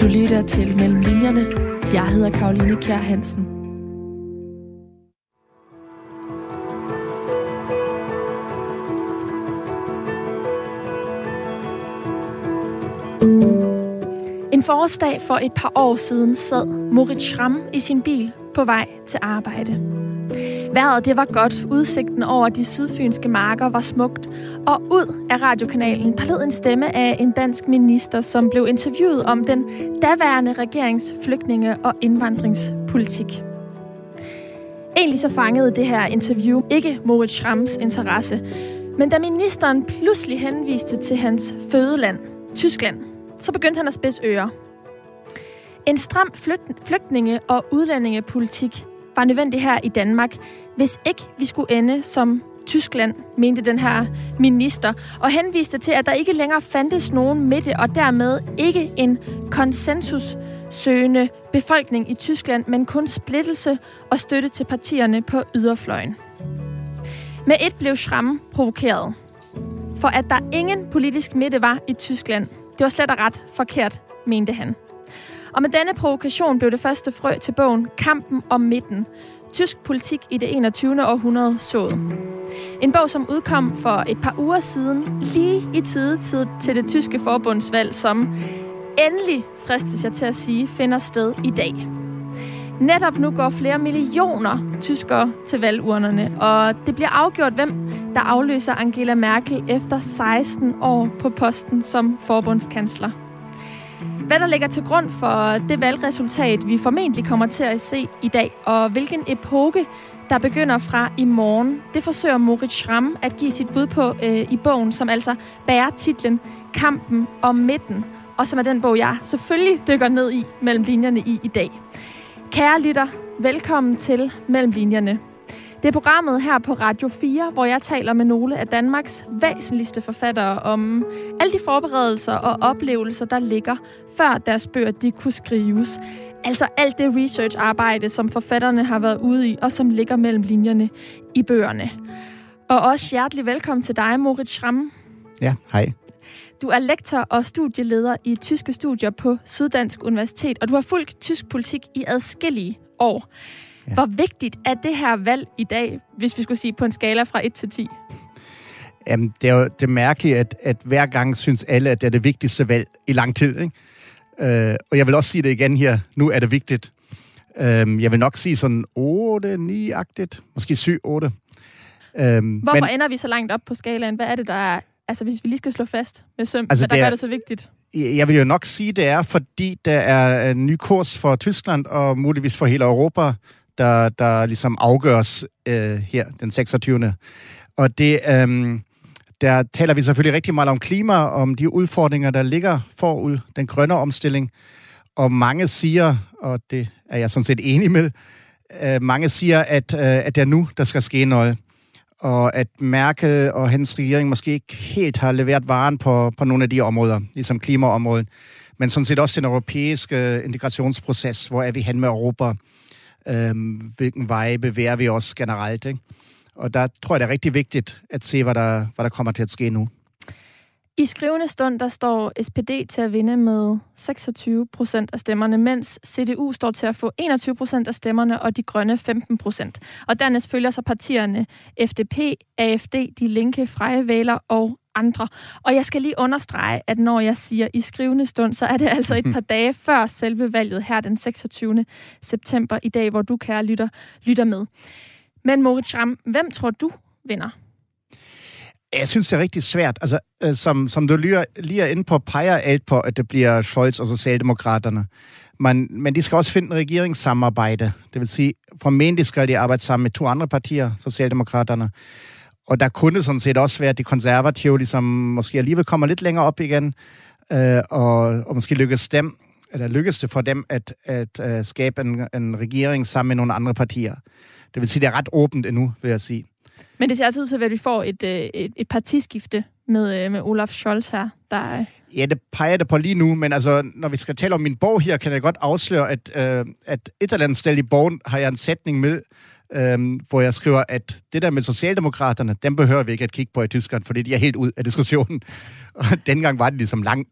Du lytter til Mellem Linjerne. Jeg hedder Karoline Kjær Hansen. En forårsdag for et par år siden sad Moritz Schramm i sin bil på vej til arbejde. Vejret det var godt, udsigten over de sydfynske marker var smukt, og ud af radiokanalen der lød en stemme af en dansk minister, som blev interviewet om den daværende regerings flygtninge- og indvandringspolitik. Egentlig så fangede det her interview ikke Moritz Schrams interesse, men da ministeren pludselig henviste til hans fødeland, Tyskland, så begyndte han at spidse ører. En stram flygtninge- og udlændingepolitik var nødvendig her i Danmark, hvis ikke vi skulle ende som Tyskland, mente den her minister, og henviste til, at der ikke længere fandtes nogen midte, og dermed ikke en konsensussøgende befolkning i Tyskland, men kun splittelse og støtte til partierne på yderfløjen. Med et blev Schramm provokeret. For at der ingen politisk midte var i Tyskland, det var slet og ret forkert, mente han. Og med denne provokation blev det første frø til bogen Kampen om midten. Tysk politik i det 21. århundrede sået. En bog, som udkom for et par uger siden, lige i tide til det tyske forbundsvalg, som endelig, fristes jeg til at sige, finder sted i dag. Netop nu går flere millioner tyskere til valgurnerne, og det bliver afgjort, hvem der afløser Angela Merkel efter 16 år på posten som forbundskansler. Hvad der ligger til grund for det valgresultat, vi formentlig kommer til at se i dag, og hvilken epoke, der begynder fra i morgen, det forsøger Moritz Schramm at give sit bud på øh, i bogen, som altså bærer titlen Kampen om midten, og som er den bog, jeg selvfølgelig dykker ned i mellem linjerne i i dag. Kære lytter, velkommen til Mellem Linjerne. Det er programmet her på Radio 4, hvor jeg taler med nogle af Danmarks væsentligste forfattere om alle de forberedelser og oplevelser, der ligger, før deres bøger de kunne skrives. Altså alt det research-arbejde, som forfatterne har været ude i, og som ligger mellem linjerne i bøgerne. Og også hjertelig velkommen til dig, Moritz Schramm. Ja, hej. Du er lektor og studieleder i tyske studier på Syddansk Universitet, og du har fulgt tysk politik i adskillige år. Ja. Hvor vigtigt er det her valg i dag, hvis vi skulle sige på en skala fra 1 til 10? Jamen, det er jo det er mærkeligt, at, at hver gang synes alle, at det er det vigtigste valg i lang tid. Ikke? Uh, og jeg vil også sige det igen her. Nu er det vigtigt. Uh, jeg vil nok sige sådan 8-9-agtigt. Måske 7-8. Uh, øhm, Hvorfor men, ender vi så langt op på skalaen? Hvad er det, der er... Altså, hvis vi lige skal slå fast med søm, altså, hvad der det er, gør det så vigtigt? Jeg vil jo nok sige, det er, fordi der er en ny kurs for Tyskland og muligvis for hele Europa der, der ligesom afgøres øh, her den 26. Og det, øh, der taler vi selvfølgelig rigtig meget om klima, om de udfordringer, der ligger forud, den grønne omstilling. Og mange siger, og det er jeg sådan set enig med, øh, mange siger, at, øh, at det er nu, der skal ske noget. Og at Merkel og hendes regering måske ikke helt har leveret varen på, på nogle af de områder, ligesom klimaområdet. Men sådan set også den europæiske integrationsproces, hvor er vi hen med Europa? Øhm, hvilken vej bevæger vi os generelt. Ikke? Og der tror jeg, det er rigtig vigtigt at se, hvad der, hvad der kommer til at ske nu. I skrivende stund, der står SPD til at vinde med 26 procent af stemmerne, mens CDU står til at få 21 procent af stemmerne, og de grønne 15 procent. Og dernæst følger så partierne FDP, AFD, De Linke, Freie Væler og andre. Og jeg skal lige understrege, at når jeg siger i skrivende stund, så er det altså et par dage før selve valget her den 26. september i dag, hvor du, kære lytter, lytter med. Men Moritz Schramm, hvem tror du vinder? Jeg synes, det er rigtig svært. Altså, øh, som, som du lige, lige er inde på, peger alt på, at det bliver Scholz og Socialdemokraterne. Men, men de skal også finde en regeringssamarbejde. Det vil sige, formentlig skal de arbejde sammen med to andre partier, Socialdemokraterne. Og der kunne sådan set også være de konservative, ligesom måske alligevel kommer lidt længere op igen, øh, og, og måske lykkes dem, eller lykkes det for dem at, at uh, skabe en, en regering sammen med nogle andre partier. Det vil sige, det er ret åbent endnu, vil jeg sige. Men det ser altså ud til, at vi får et, øh, et, et partiskifte med, øh, med Olaf Scholz her. Der... Ja, det peger det på lige nu, men altså, når vi skal tale om min bog her, kan jeg godt afsløre, at, øh, at et eller andet sted i bogen har jeg en sætning med, øhm, hvor jeg skriver, at det der med Socialdemokraterne, dem behøver vi ikke at kigge på i Tyskland, fordi de er helt ud af diskussionen. Og dengang var det ligesom langt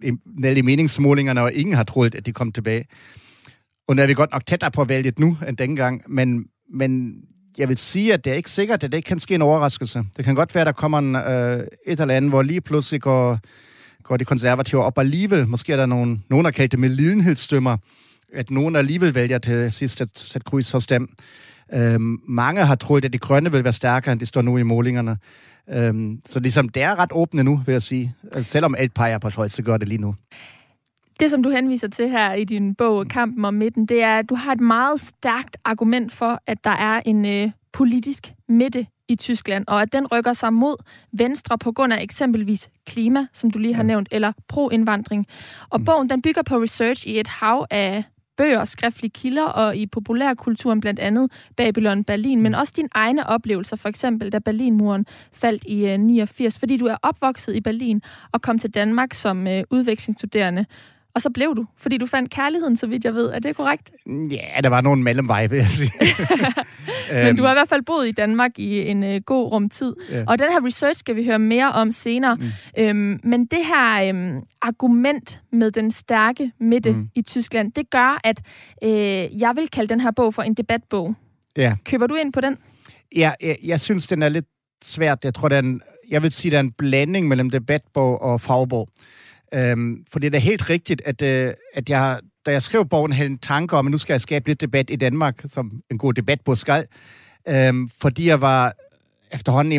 i meningsmålingerne, og ingen har troet, at de kom tilbage. Og nu er vi godt nok tættere på valget nu end dengang, men, men jeg vil sige, at det er ikke sikkert, at det ikke kan ske en overraskelse. Det kan godt være, at der kommer en, øh, et eller andet, hvor lige pludselig går, går de konservative op alligevel. Måske er der nogen, nogen der kaldt det med lidenhedsstømmer, at nogen alligevel vælger til sidst at sætte kryds hos dem. Øhm, mange har troet, at de grønne vil være stærkere, end de står nu i målingerne. Øhm, så ligesom det er ret åbne nu, vil jeg sige. Selvom alt peger på Scholz, så gør det lige nu. Det, som du henviser til her i din bog, Kampen om midten, det er, at du har et meget stærkt argument for, at der er en øh, politisk midte i Tyskland, og at den rykker sig mod venstre på grund af eksempelvis klima, som du lige har nævnt, eller pro-indvandring. Og mm. bogen den bygger på research i et hav af bøger, skriftlige kilder og i populærkulturen blandt andet Babylon Berlin, men også dine egne oplevelser, for eksempel da Berlinmuren faldt i øh, 89, fordi du er opvokset i Berlin og kom til Danmark som øh, udvekslingsstuderende. Og så blev du, fordi du fandt kærligheden, så vidt jeg ved. Er det korrekt? Ja, der var nogen mellemvej, vil jeg sige. Men du har i hvert fald boet i Danmark i en uh, god rum tid. Ja. Og den her research skal vi høre mere om senere. Mm. Øhm, men det her øhm, argument med den stærke midte mm. i Tyskland, det gør, at øh, jeg vil kalde den her bog for en debatbog. Ja. Køber du ind på den? Ja, jeg, jeg synes, den er lidt svært. Jeg tror, den, jeg vil sige, der er en blanding mellem debatbog og fagbog. Øhm, for det er da helt rigtigt, at, øh, at jeg, da jeg skrev bogen, havde en tanke om, at nu skal jeg skabe lidt debat i Danmark, som en god debat på skal. Øhm, fordi jeg var efterhånden, i,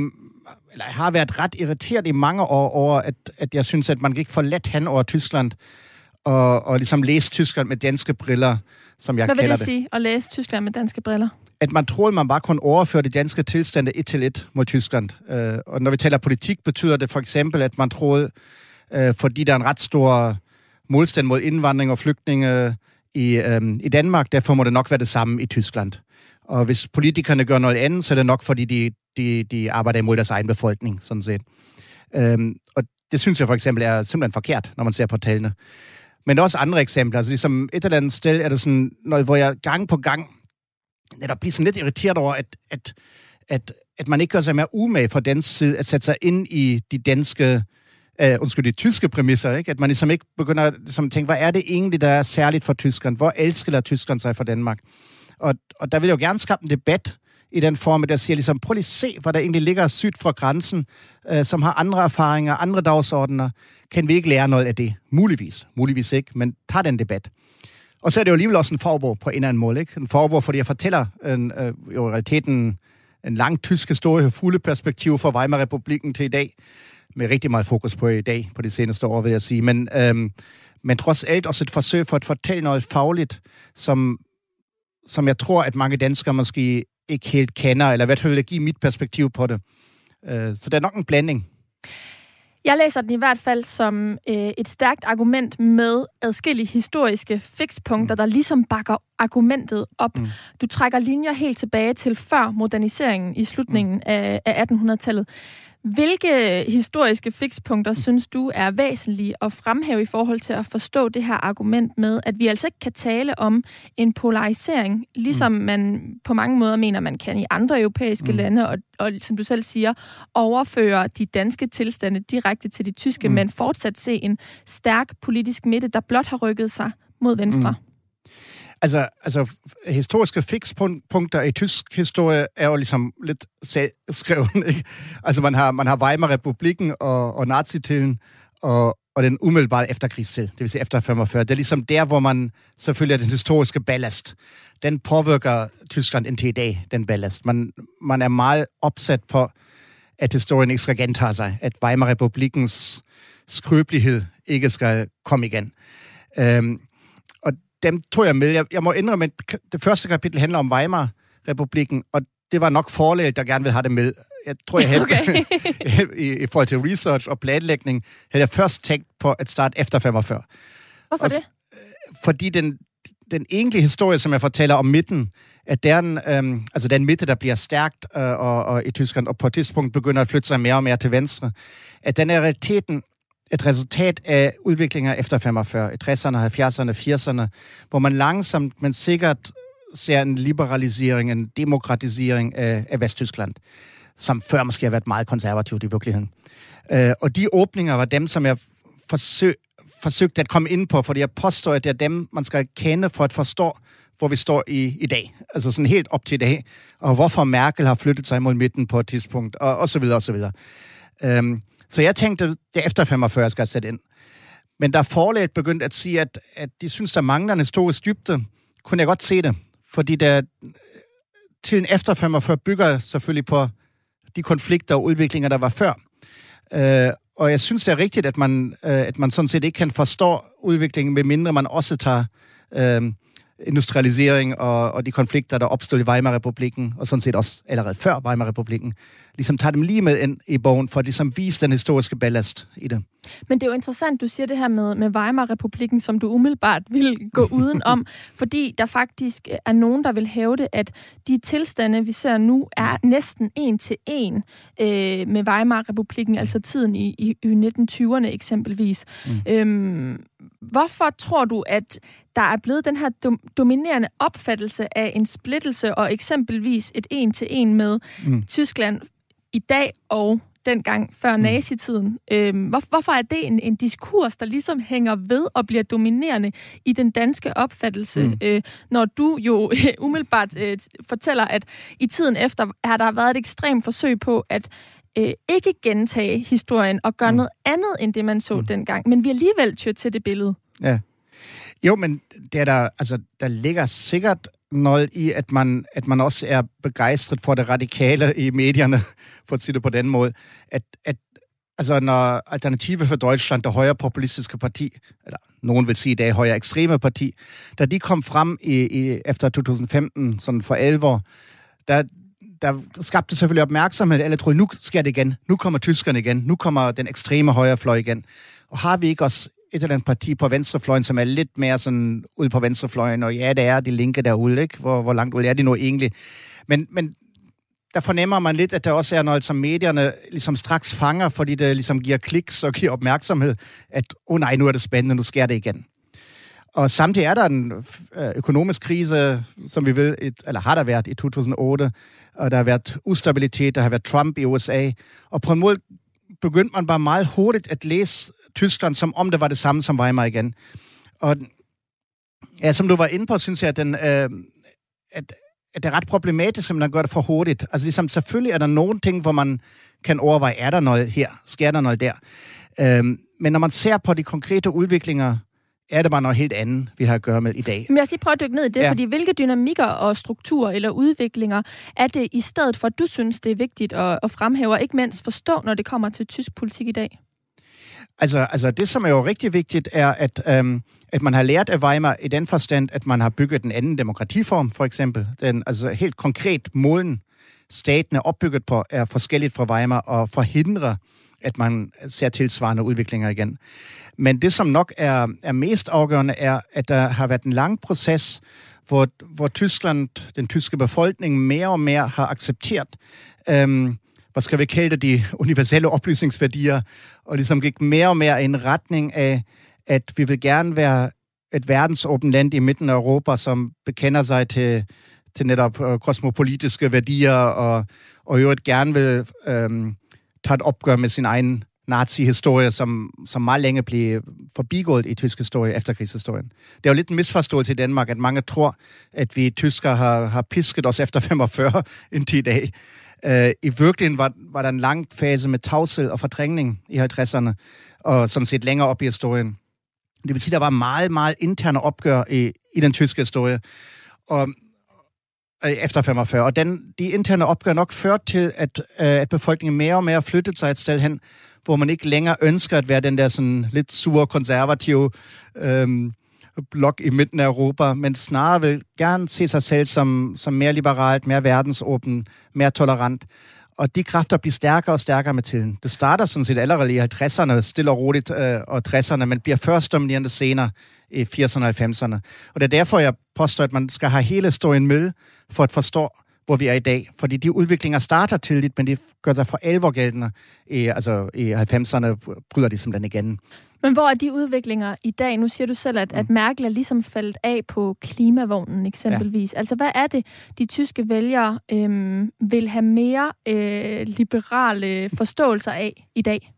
eller jeg har været ret irriteret i mange år over, at, at jeg synes, at man gik for let hen over Tyskland, og, og ligesom læse Tyskland med danske briller, som jeg Hvad kalder det. Hvad vil det sige, at læse Tyskland med danske briller? At man troede, man bare kunne overføre de danske tilstande et til et mod Tyskland. Øh, og når vi taler politik, betyder det for eksempel, at man troede, øh, fordi der er en ret stor modstand mod indvandring og flygtninge i, øh, i Danmark. Derfor må det nok være det samme i Tyskland. Og hvis politikerne gør noget andet, så er det nok, fordi de, de, de arbejder imod deres egen befolkning, sådan set. Øhm, og det synes jeg for eksempel er simpelthen forkert, når man ser på tallene. Men der er også andre eksempler. Altså ligesom et eller andet sted er det sådan, noget, hvor jeg gang på gang netop bliver sådan lidt irriteret over, at, at, at, at man ikke gør sig mere umage fra den side at sætte sig ind i de danske uh, undskyld, de tyske præmisser, ikke? at man ligesom ikke begynder at ligesom, tænke, hvad er det egentlig, der er særligt for Tyskland? Hvor elsker Tyskland sig for Danmark? Og, og der vil jeg jo gerne skabe en debat i den form, der siger ligesom, prøv lige se, hvad der egentlig ligger syd fra grænsen, uh, som har andre erfaringer, andre dagsordner. Kan vi ikke lære noget af det? Muligvis. Muligvis ikke, men tag den debat. Og så er det jo alligevel også en forborg på en eller anden måde. Ikke? En forborg, fordi jeg fortæller en, uh, jo i realiteten en lang tysk historie, fulde perspektiv fra Weimar-republiken til i dag med rigtig meget fokus på i dag, på de seneste år, vil jeg sige. Men, øhm, men trods alt også et forsøg for at fortælle noget fagligt, som, som jeg tror, at mange danskere måske ikke helt kender, eller i hvert fald vil give mit perspektiv på det. Øh, så det er nok en blanding. Jeg læser den i hvert fald som øh, et stærkt argument med adskillige historiske fikspunkter, mm. der ligesom bakker argumentet op. Mm. Du trækker linjer helt tilbage til før moderniseringen i slutningen mm. af, af 1800-tallet. Hvilke historiske fikspunkter synes du er væsentlige at fremhæve i forhold til at forstå det her argument med, at vi altså ikke kan tale om en polarisering, ligesom mm. man på mange måder mener, man kan i andre europæiske mm. lande, og, og som du selv siger, overføre de danske tilstande direkte til de tyske, mm. men fortsat se en stærk politisk midte, der blot har rykket sig mod venstre? Mm. Altså, altså historiske fikspunkter i tysk historie er jo ligesom lidt selvskrevet, ikke? Altså, man har, man har Weimar-republiken og, og nazitiden, og, og den umiddelbare efterkrigstid, det vil sige efter 45. Det er ligesom der, hvor man selvfølgelig er den historiske ballast. Den påvirker Tyskland indtil i dag, den ballast. Man, man er meget opsat på, at historien ikke skal gentage sig, at Weimar-republikens skrøbelighed ikke skal komme igen. Øhm, dem tog jeg med. Jeg, jeg må indrømme, at det første kapitel handler om Weimar-republiken, og det var nok forlæg, der gerne ville have det med. Jeg tror, jeg havde, okay. i, i forhold til research og planlægning, havde jeg først tænkt på at starte efter 45. Hvorfor og, det? Fordi den, den egentlige historie, som jeg fortæller om midten, at den, øhm, altså den midte, der bliver stærkt øh, og, og i Tyskland, og på et tidspunkt begynder at flytte sig mere og mere til venstre, at den er realiteten et resultat af udviklinger efter 45, 60'erne, 70'erne, 80'erne, hvor man langsomt, men sikkert ser en liberalisering, en demokratisering af, af Vesttyskland, som før måske har været meget konservativt i virkeligheden. Øh, og de åbninger var dem, som jeg forsøg, forsøgte at komme ind på, fordi jeg påstår, at det er dem, man skal kende for at forstå, hvor vi står i, i dag. Altså sådan helt op til i dag. Og hvorfor Merkel har flyttet sig mod midten på et tidspunkt, og, og så videre, og så videre. Øhm, så jeg tænkte, det er efter 45, skal jeg sætte ind. Men da forlaget begyndte at sige, at, at de synes, der mangler en historisk dybde, kunne jeg godt se det. Fordi der, tiden efter 45 bygger selvfølgelig på de konflikter og udviklinger, der var før. Øh, og jeg synes, det er rigtigt, at man, øh, at man sådan set ikke kan forstå udviklingen, medmindre man også tager øh, industrialisering og, og de konflikter, der opstod i Weimar-republiken, og sådan set også allerede før Weimar-republiken, ligesom tager dem lige med ind i bogen, for at ligesom vise den historiske ballast i det. Men det er jo interessant, du siger det her med, med Weimar-republiken, som du umiddelbart vil gå udenom, fordi der faktisk er nogen, der vil hæve det, at de tilstande, vi ser nu, er næsten en til en øh, med Weimar-republiken, altså tiden i, i, i 1920'erne eksempelvis. Mm. Øhm, hvorfor tror du, at der er blevet den her dom- dominerende opfattelse af en splittelse og eksempelvis et en til en med mm. Tyskland i dag og dengang før mm. nazitiden. Øhm, hvor, hvorfor er det en, en diskurs, der ligesom hænger ved og bliver dominerende i den danske opfattelse, mm. øh, når du jo umiddelbart øh, fortæller, at i tiden efter har der været et ekstremt forsøg på at øh, ikke gentage historien og gøre mm. noget andet end det, man så mm. dengang. Men vi alligevel tyr til det billede. Ja. Jo, men det er der, altså, der ligger sikkert noget i, at man, at man også er begejstret for det radikale i medierne, for at sige det på den måde. At, at altså, når Alternative for Deutschland, det højre populistiske parti, eller nogen vil sige, det er højre ekstreme parti, da de kom frem i, i, efter 2015, sådan for 11 år, der, der skabte selvfølgelig opmærksomhed. Alle troede, nu sker det igen. Nu kommer tyskerne igen. Nu kommer den ekstreme højrefløj igen. Og har vi ikke også et eller andet parti på venstrefløjen, som er lidt mere sådan ude på venstrefløjen, og ja, det er de linke derude, ikke? Hvor, hvor langt ude er de nu egentlig? Men, men der fornemmer man lidt, at der også er noget, som medierne ligesom straks fanger, fordi det ligesom giver kliks og giver opmærksomhed, at, åh oh nej, nu er det spændende, nu sker det igen. Og samtidig er der en øh, økonomisk krise, som vi ved, eller har der været i 2008, og der har været ustabilitet, der har været Trump i USA, og på en måde begyndte man bare meget hurtigt at læse Tyskland, som om det var det samme som Weimar igen. Og ja, som du var inde på, synes jeg, at, den, øh, at, at det er ret problematisk, at man gør det for hurtigt. Altså ligesom, selvfølgelig er der nogle ting, hvor man kan overveje, er der noget her? Sker der noget der? Øh, men når man ser på de konkrete udviklinger, er det bare noget helt andet, vi har at gøre med i dag. Men jeg skal lige prøve at dykke ned i det, ja. fordi hvilke dynamikker og strukturer eller udviklinger er det i stedet for, at du synes, det er vigtigt at, at fremhæve, og ikke mindst forstå, når det kommer til tysk politik i dag? Altså, altså det, som er jo rigtig vigtigt, er, at, øhm, at man har lært af Weimar i den forstand, at man har bygget en anden demokratiform, for eksempel. Den, altså helt konkret måden, staten er opbygget på, er forskelligt fra Weimar og forhindrer, at man ser tilsvarende udviklinger igen. Men det, som nok er, er mest afgørende, er, at der har været en lang proces, hvor, hvor Tyskland, den tyske befolkning, mere og mere har accepteret, øhm, hvad skal vi kalde det, de universelle oplysningsværdier, og ligesom gik mere og mere i en retning af, at vi vil gerne være et verdensåbent land i midten af Europa, som bekender sig til, til netop øh, kosmopolitiske værdier, og, og i øvrigt gerne vil øhm, tage et opgør med sin egen nazi-historie, som, som meget længe blev forbigået i tysk historie, efterkrigshistorien. Det er jo lidt en misforståelse i Danmark, at mange tror, at vi tyskere har, har pisket os efter 45 indtil i dag. Uh, I virkeligheden var, var der en lang fase med tavshed og fortrængning i 50'erne, og sådan set længere op i historien. Det vil sige, der var meget, meget interne opgør i, i den tyske historie. Og øh, efter 45. Og den, de interne opgør nok førte til, at, uh, at befolkningen mere og mere flyttede sig et sted hen, hvor man ikke længere ønsker at være den der sådan lidt sure, konservative øhm, blok i midten af Europa, men snarere vil gerne se sig selv som, som mere liberalt, mere verdensåben, mere tolerant. Og de kræfter bliver stærkere og stærkere med tiden. Det starter sådan set allerede i 50'erne, stille og roligt, øh, og 60'erne, men bliver først dominerende senere i 80'erne og 90'erne. Og det er derfor, jeg påstår, at man skal have hele historien med, for at forstå, hvor vi er i dag. Fordi de udviklinger starter tidligt, men de gør sig for alvor gældende. I, altså i 90'erne bryder de simpelthen igen. Men hvor er de udviklinger i dag? Nu siger du selv, at, at mm. Merkel er ligesom faldet af på klimavognen eksempelvis. Ja. Altså hvad er det, de tyske vælgere øhm, vil have mere øh, liberale forståelser af i dag?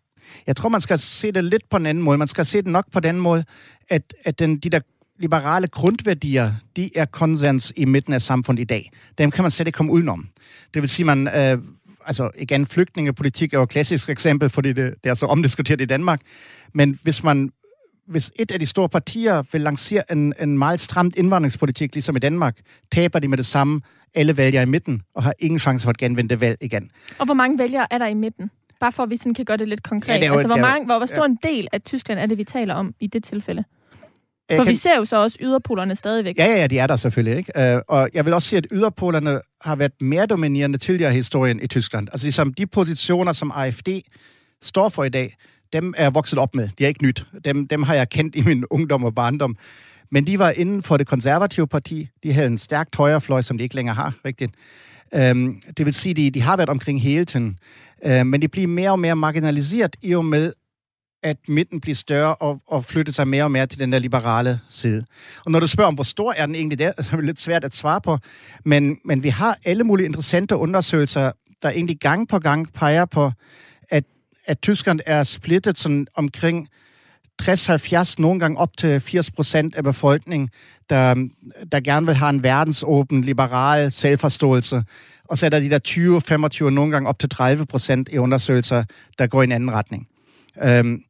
Jeg tror, man skal se det lidt på en anden måde. Man skal se det nok på den måde, at, at den, de der liberale grundværdier, de er konsens i midten af samfundet i dag. Dem kan man slet ikke komme udenom. Det vil sige, man... Øh, altså igen, flygtningepolitik er jo et klassisk eksempel, fordi det, det er så omdiskuteret i Danmark. Men hvis man hvis et af de store partier vil lancere en, en meget stramt indvandringspolitik, ligesom i Danmark, taber de med det samme alle vælgere i midten, og har ingen chance for at genvinde det valg igen. Og hvor mange vælgere er der i midten? Bare for at vi sådan kan gøre det lidt konkret. Ja, det jo, altså, hvor, mange, hvor, hvor stor en del af Tyskland er det, vi taler om i det tilfælde? For kan... vi ser jo så også yderpolerne stadigvæk. Ja, ja, ja, de er der selvfølgelig. Ikke? Uh, og jeg vil også sige, at yderpolerne har været mere dominerende tidligere i historien i Tyskland. Altså ligesom de positioner, som AFD står for i dag, dem er jeg vokset op med. De er ikke nyt. Dem, dem har jeg kendt i min ungdom og barndom. Men de var inden for det konservative parti. De havde en stærk højrefløj, som de ikke længere har, rigtigt. Um, det vil sige, de, de har været omkring hele tiden. Uh, men de bliver mere og mere marginaliseret i og med, at midten bliver større og, og flytter sig mere og mere til den der liberale side. Og når du spørger om, hvor stor er den egentlig, der, det er det lidt svært at svare på. Men, men vi har alle mulige interessante undersøgelser, der egentlig gang på gang peger på, at, at Tyskland er splittet sådan omkring 60-70, nogle gange op til 80 procent af befolkningen, der, der gerne vil have en verdensåben, liberal selvforståelse. Og så er der de der 20-25, nogle gange op til 30 procent i undersøgelser, der går i en anden retning. Øhm,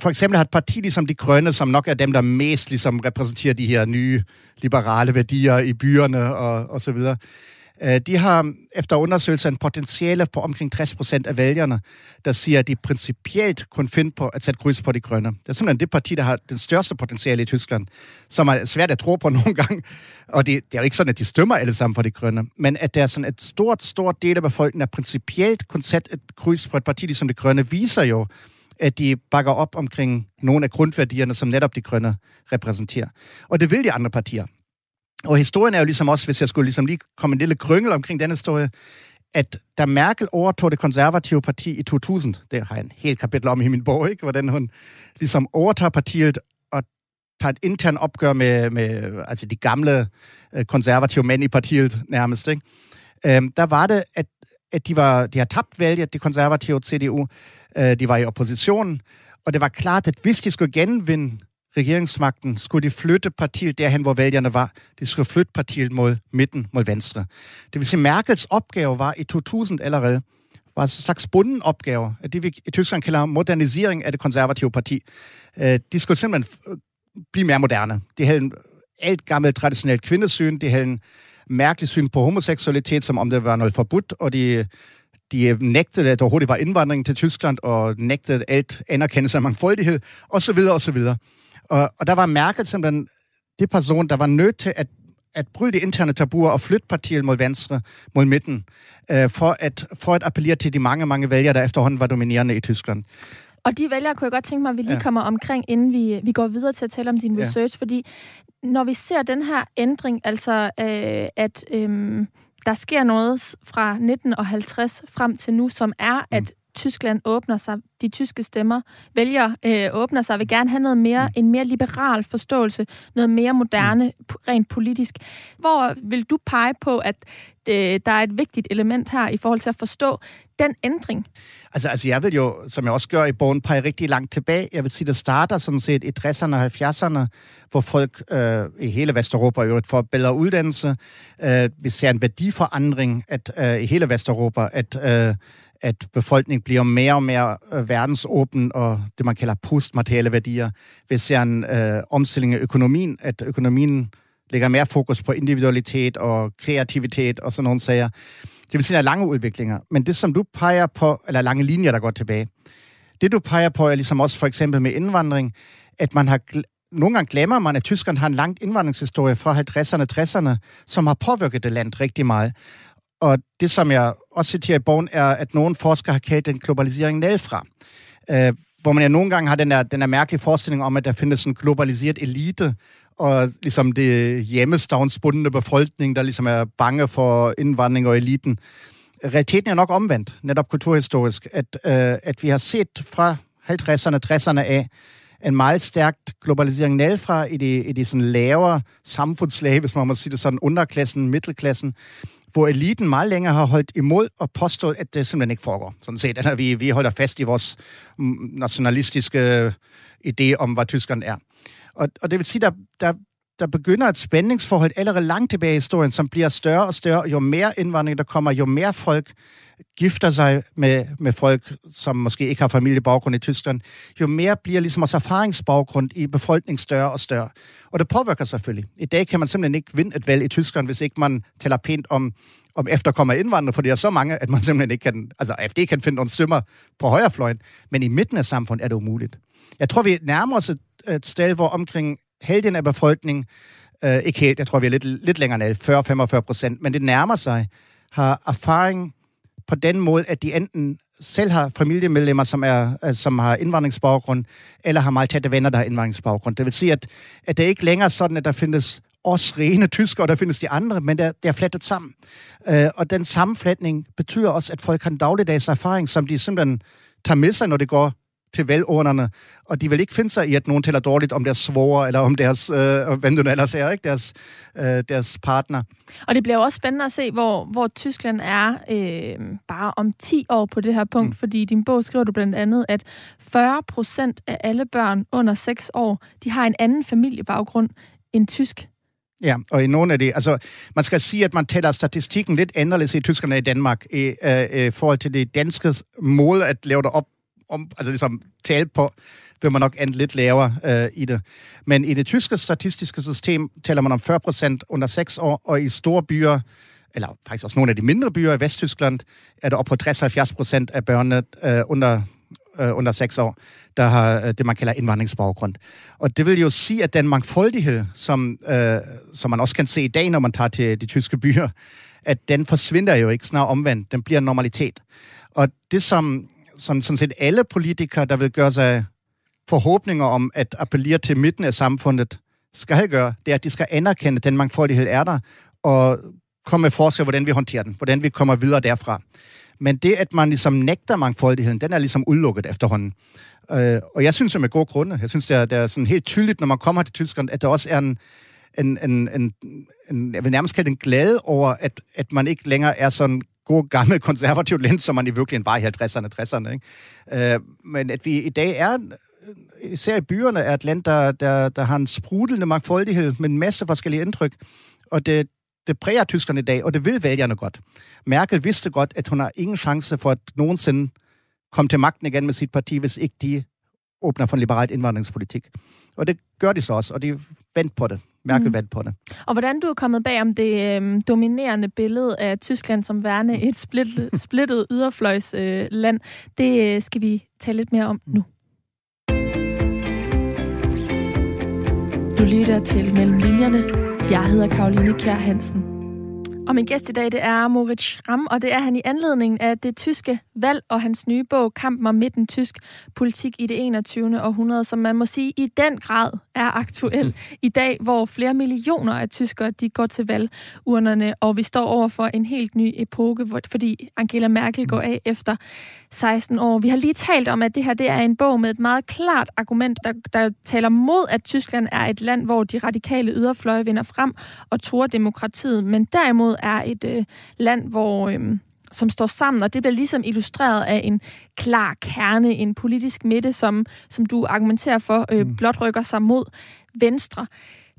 for eksempel har et parti ligesom De Grønne, som nok er dem, der mest ligesom repræsenterer de her nye liberale værdier i byerne og, og så videre. Øh, de har efter undersøgelser en potentiale på omkring 60 procent af vælgerne, der siger, at de principielt kun finde på at sætte kryds på de grønne. Det er simpelthen det parti, der har den største potentiale i Tyskland, som er svært at tro på nogle gange. Og det, det er jo ikke sådan, at de stemmer alle sammen for de grønne, men at der er sådan et stort, stort del af befolkningen, der principielt kun sætte et kryds på et parti som de grønne, viser jo, at de bakker op omkring nogle af grundværdierne, som netop de grønne repræsenterer. Og det vil de andre partier. Og historien er jo ligesom også, hvis jeg skulle ligesom lige komme en lille krøngel omkring den historie, at da Merkel overtog det konservative parti i 2000, det har jeg en helt kapitel om i min bog, ikke? hvordan hun ligesom overtager partiet og tager et intern opgør med, med altså de gamle øh, konservative mænd i partiet nærmest. Ikke? Øhm, der var det, at, at de, var, de har tabt valget, det konservative CDU, Øh, de var i opposition, og det var klart, at hvis de skulle genvinde regeringsmagten, skulle de flytte partiet derhen, hvor vælgerne var. De skulle flytte partiet mod midten, mod venstre. Det vil sige, Merkels opgave var i 2000 allerede, var altså en slags bunden opgave, det vi i Tyskland kalder modernisering af det konservative parti. Øh, de skulle simpelthen øh, blive mere moderne. De havde en alt gammelt traditionelt kvindesyn, de havde en mærkeligt syn på homoseksualitet, som om det var noget forbudt, og de de nægtede, at der overhovedet var indvandring til Tyskland, og nægtede alt anerkendelse af mangfoldighed, osv. osv. Og, og der var Merkel simpelthen det person, der var nødt til at at bryde de interne tabuer og flytte partiet mod venstre, mod midten, øh, for, at, for at appellere til de mange, mange vælgere, der efterhånden var dominerende i Tyskland. Og de vælgere kunne jeg godt tænke mig, at vi lige ja. kommer omkring, inden vi, vi går videre til at tale om din ja. research, fordi når vi ser den her ændring, altså øh, at øh, der sker noget fra 1950 frem til nu, som er, at mm. Tyskland åbner sig, de tyske stemmer, vælger øh, åbner sig, vil gerne have noget mere, mm. en mere liberal forståelse, noget mere moderne, mm. rent politisk. Hvor vil du pege på, at øh, der er et vigtigt element her i forhold til at forstå den ændring? Altså, altså jeg vil jo, som jeg også gør i bogen, pege rigtig langt tilbage. Jeg vil sige, det starter sådan set i 60'erne og 70'erne, hvor folk øh, i hele Vesteuropa jo får bedre uddannelse. Øh, vi ser en værdiforandring at, øh, i hele Vesteuropa, at øh, at befolkningen bliver mere og mere øh, verdensåben og det, man kalder postmaterielle værdier. Vi ser en øh, omstilling af økonomien, at økonomien lægger mere fokus på individualitet og kreativitet og sådan nogle sager. Det vil sige, at der er lange udviklinger. Men det, som du peger på, eller lange linjer, der går tilbage, det du peger på er ligesom også for eksempel med indvandring, at man har nogle gange glemmer man, at Tyskland har en lang indvandringshistorie fra 50'erne og 60'erne, som har påvirket det land rigtig meget. Og det, som jeg også citerer i bogen, er, at nogle forskere har kaldt den globalisering nedfra. Øh, hvor man ja nogle gange har den der, den der mærkelige forestilling om, at der findes en globaliseret elite, og ligesom det hjemmestavnsbundne befolkning, der ligesom er bange for indvandring og eliten. Realiteten er nok omvendt, netop kulturhistorisk, at, øh, at vi har set fra 50'erne, 60'erne af, en meget stærkt globalisering nedfra i de, i de sådan lavere samfundslag, hvis man må sige det sådan, underklassen, middelklassen, hvor eliten meget længere har holdt imod og påstået, at det simpelthen ikke foregår. Sådan set, at vi, vi holder fast i vores mm, nationalistiske øh, idé om, hvad Tyskland er. Og, og det vil sige, der, der, der begynder et spændingsforhold allerede langt tilbage i historien, som bliver større og større. Jo mere indvandring der kommer, jo mere folk gifter sig med, med folk, som måske ikke har familiebaggrund i Tyskland, jo mere bliver ligesom også erfaringsbaggrund i befolkningen større og større. Og det påvirker selvfølgelig. I dag kan man simpelthen ikke vinde et valg i Tyskland, hvis ikke man taler pænt om, om efterkommer indvandrere, for det er så mange, at man simpelthen ikke kan, altså AFD kan finde nogle stemmer på højrefløjen, men i midten af samfundet er det umuligt. Jeg tror, vi nærmer os et, et sted, hvor omkring halvdelen af befolkningen, øh, ikke helt, jeg tror, vi er lidt, lidt længere end 40-45 procent, men det nærmer sig, har erfaring på den måde, at de enten selv har familiemedlemmer, som, er, øh, som har indvandringsbaggrund, eller har meget tætte venner, der har indvandringsbaggrund. Det vil sige, at, at det er ikke længere sådan, at der findes os rene tyskere, og der findes de andre, men der, der er flettet sammen. Øh, og den sammenflætning betyder også, at folk har en dagligdags erfaring, som de simpelthen tager med sig, når det går til velordnerne, og de vil ikke finde sig i, at nogen taler dårligt om deres svoger, eller om deres, øh, hvem du ellers er, ikke? Deres, øh, deres partner. Og det bliver jo også spændende at se, hvor, hvor Tyskland er øh, bare om 10 år på det her punkt, mm. fordi i din bog skriver du blandt andet, at 40 procent af alle børn under 6 år, de har en anden familiebaggrund end tysk. Ja, og i nogle af det, altså man skal sige, at man tæller statistikken lidt anderledes i Tyskland i Danmark, i øh, øh, forhold til det danske mål at lave det op om, altså ligesom tale på, vil man nok ende lidt lavere øh, i det. Men i det tyske statistiske system taler man om 40 procent under 6 år, og i store byer, eller faktisk også nogle af de mindre byer i Vesttyskland, er det op på 60-70 procent af børnene øh, under, øh, under 6 år, der har øh, det, man kalder indvandringsbaggrund. Og det vil jo sige, at den mangfoldighed, som, øh, som man også kan se i dag, når man tager til de tyske byer, at den forsvinder jo ikke, snarere omvendt. Den bliver en normalitet. Og det, som som sådan set alle politikere, der vil gøre sig forhåbninger om at appellere til midten af samfundet, skal gøre, det er, at de skal anerkende, at den mangfoldighed er der, og komme med forslag, hvordan vi håndterer den, hvordan vi kommer videre derfra. Men det, at man ligesom nægter mangfoldigheden, den er ligesom udelukket efterhånden. Øh, og jeg synes, det med gode grunde. Jeg synes, det er, det er sådan helt tydeligt, når man kommer til Tyskland, at der også er en, en, en, en, en jeg vil nærmest kalde en glæde over, at, at man ikke længere er sådan god gammel konservativ land, som man i virkeligheden var i 50'erne og 60'erne. Ikke? Øh, men at vi i dag er, især i byerne, er et land, der, der, der har en sprudelende mangfoldighed med en masse forskellige indtryk. Og det, det præger tyskerne i dag, og det vil vælgerne godt. Merkel vidste godt, at hun har ingen chance for at nogensinde komme til magten igen med sit parti, hvis ikke de åbner for en liberalt indvandringspolitik. Og det gør de så også, og de vendt på det mærkevand mm. på det. Og hvordan du er kommet bag om det øh, dominerende billede af Tyskland som værende et splittet, splittet yderfløjsland, øh, det øh, skal vi tale lidt mere om nu. Du lytter til Mellem Linjerne. Jeg hedder Karoline Kjær Hansen. Og min gæst i dag, det er Moritz Schramm, og det er han i anledning af det tyske valg og hans nye bog, Kampen om midten tysk politik i det 21. århundrede, som man må sige i den grad er aktuel mm. i dag, hvor flere millioner af tyskere, de går til valgurnerne, og vi står over for en helt ny epoke, fordi Angela Merkel går af efter 16 år. Vi har lige talt om, at det her det er en bog med et meget klart argument, der, der taler mod, at Tyskland er et land, hvor de radikale yderfløje vinder frem og tror demokratiet, men derimod er et øh, land, hvor... Øh, som står sammen, og det bliver ligesom illustreret af en klar kerne, en politisk midte, som, som du argumenterer for, øh, mm. blot rykker sig mod venstre.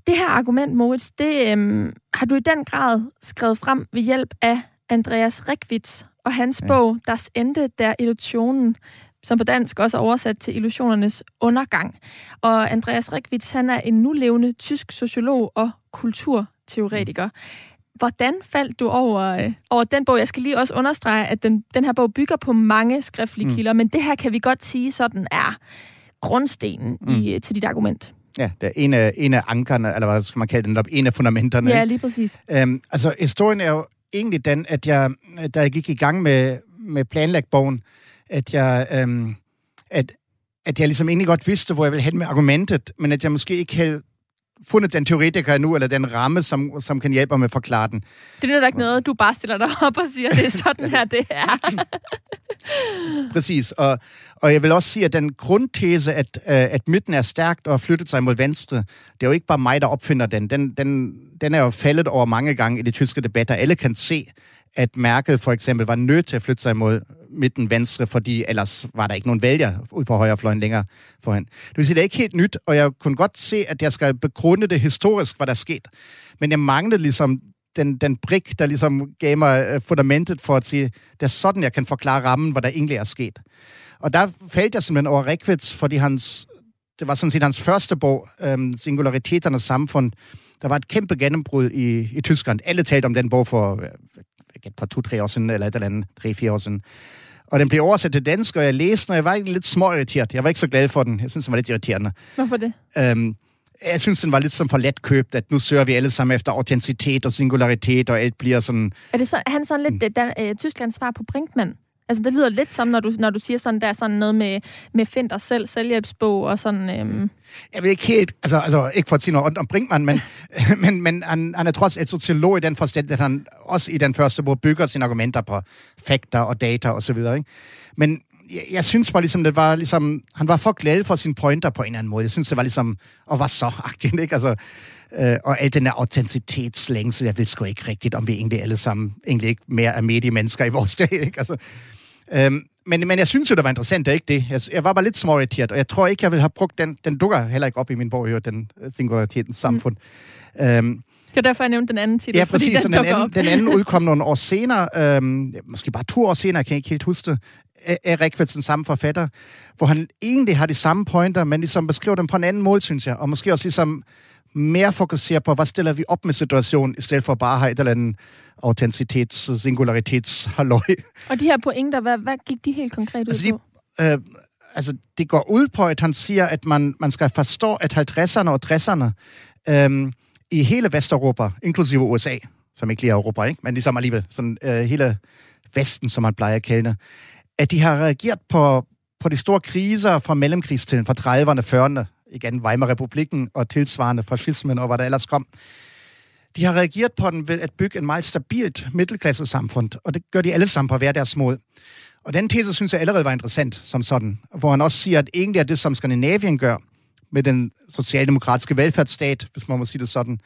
Det her argument, Moritz, det øh, har du i den grad skrevet frem ved hjælp af Andreas Rikvits og hans ja. bog, Das Ende der Illusionen, som på dansk også er oversat til illusionernes undergang. Og Andreas Rikvits, han er en nulevende tysk sociolog og kulturteoretiker. Hvordan faldt du over, øh, over den bog? Jeg skal lige også understrege, at den, den her bog bygger på mange skriftlige mm. kilder, men det her kan vi godt sige sådan er grundstenen mm. i, til dit argument. Ja, det er en af, en af ankerne, eller hvad skal man kalde den, en af fundamenterne. Ja, lige præcis. Øhm, altså, historien er jo egentlig den, at jeg, da jeg gik i gang med, med planlægbogen, at jeg, øhm, at, at jeg ligesom egentlig godt vidste, hvor jeg ville hen med argumentet, men at jeg måske ikke havde fundet den teoretiker nu, eller den ramme, som, som kan hjælpe mig med at forklare den. Det er da ikke noget, du bare stiller dig op og siger, det er sådan her, det er. Præcis, og, og jeg vil også sige, at den grundtese, at, øh, at midten er stærkt og har flyttet sig mod venstre, det er jo ikke bare mig, der opfinder den. Den, den, den er jo faldet over mange gange i de tyske debatter. Alle kan se, at Merkel for eksempel var nødt til at flytte sig mod midten venstre, fordi ellers var der ikke nogen vælger ud på højrefløjen længere for hende. Det vil sige, det er ikke helt nyt, og jeg kunne godt se, at jeg skal begrunde det historisk, hvad der skete. Men jeg manglede ligesom den, den brik, der ligesom gav mig øh, fundamentet for at sige, det er sådan, jeg kan forklare rammen, hvad der egentlig er sket. Og der faldt jeg simpelthen over Rekvits, fordi hans, det var sådan set hans første bog, øhm, Singulariteternes samfund. Der var et kæmpe gennembrud i, i Tyskland. Alle talte om den bog for øh, et par to-tre år siden, eller et eller andet, tre-fire år siden. Og den blev oversat til dansk, og jeg læste den, og jeg var lidt småirriteret. Jeg var ikke så glad for den. Jeg synes, den var lidt irriterende. Hvorfor det? Øhm, jeg synes, den var lidt som for let købt, at nu søger vi alle sammen efter autenticitet og singularitet, og alt bliver sådan... Er det så, han sådan lidt mm. Dan, øh, Tysklands svar på Brinkmann? Altså, det lyder lidt som, når du, når du siger sådan, der er sådan noget med, med Find dig selv, selvhjælpsbog og sådan... Øhm. Jeg ved ikke helt, altså, altså ikke for at sige noget om Brinkmann, men, men, men han, han er trods et sociolog i den forstand, at han også i den første bog bygger sine argumenter på fakta og data og så videre, ikke? Men jeg, jeg synes bare ligesom, det var ligesom, han var for glad for sine pointer på en eller anden måde. Jeg synes, det var ligesom, og var så agtigt, ikke? Altså, øh, og al den her autenticitetslængsel, jeg ved sgu ikke rigtigt, om vi egentlig alle sammen egentlig ikke mere er mediemennesker i vores dag, ikke? Altså, Øhm, men, men jeg synes jo, det var interessant, det er ikke det. Jeg, jeg var bare lidt småirriteret, og jeg tror ikke, jeg vil have brugt den. Den dukker heller ikke op i min bog, jo, den singularitetens samfund. Mm. Øhm, det er derfor, jeg nævnte den anden titel. Ja, præcis. Den, den, anden, den anden udkom nogle år senere, øhm, måske bare to år senere, jeg kan ikke helt huske det, af Rikvitsen samme forfatter, hvor han egentlig har de samme pointer, men ligesom beskriver dem på en anden måde, synes jeg. Og måske også ligesom mere fokusere på, hvad stiller vi op med situationen, i stedet for bare at have et eller andet autenticitets, singularitets halløj. Og de her pointer, hvad, hvad gik de helt konkret ud altså de, på? Øh, altså, det går ud på, at han siger, at man, man skal forstå, at 50'erne og 60'erne øh, i hele Vesteuropa, inklusive USA, som ikke lige er Europa, ikke? men ligesom alligevel, sådan øh, hele Vesten, som man plejer at kalde at de har reageret på, på de store kriser fra mellemkrigstiden, fra 30'erne, 40'erne, igen Weimar-republikken og tilsvarende fascismen og hvad der ellers kom. De har reageret på den ved at bygge en meget stabilt middelklassesamfund, og det gør de alle sammen på hver deres måde. Og den tese synes jeg allerede var interessant som sådan, hvor han også siger, at egentlig er det, som Skandinavien gør med den socialdemokratiske velfærdsstat, hvis man må sige det sådan,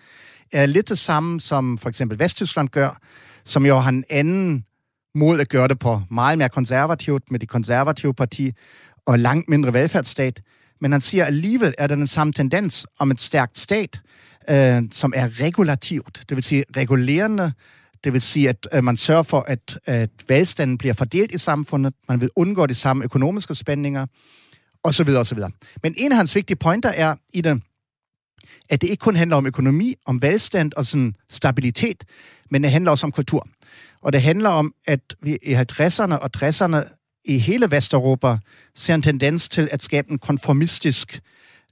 er lidt det samme, som for eksempel Vesttyskland gør, som jo har en anden mål at gøre det på meget mere konservativt med de konservative parti og langt mindre velfærdsstat. Men han siger alligevel, er der den samme tendens om et stærkt stat, øh, som er regulativt, det vil sige regulerende, det vil sige, at øh, man sørger for, at, at velstanden bliver fordelt i samfundet, man vil undgå de samme økonomiske spændinger, osv. osv. Men en af hans vigtige pointer er i det, at det ikke kun handler om økonomi, om velstand og sådan stabilitet, men det handler også om kultur. Og det handler om, at vi i 50'erne og 60'erne i hele Vesteuropa ser en tendens til at skabe en konformistisk,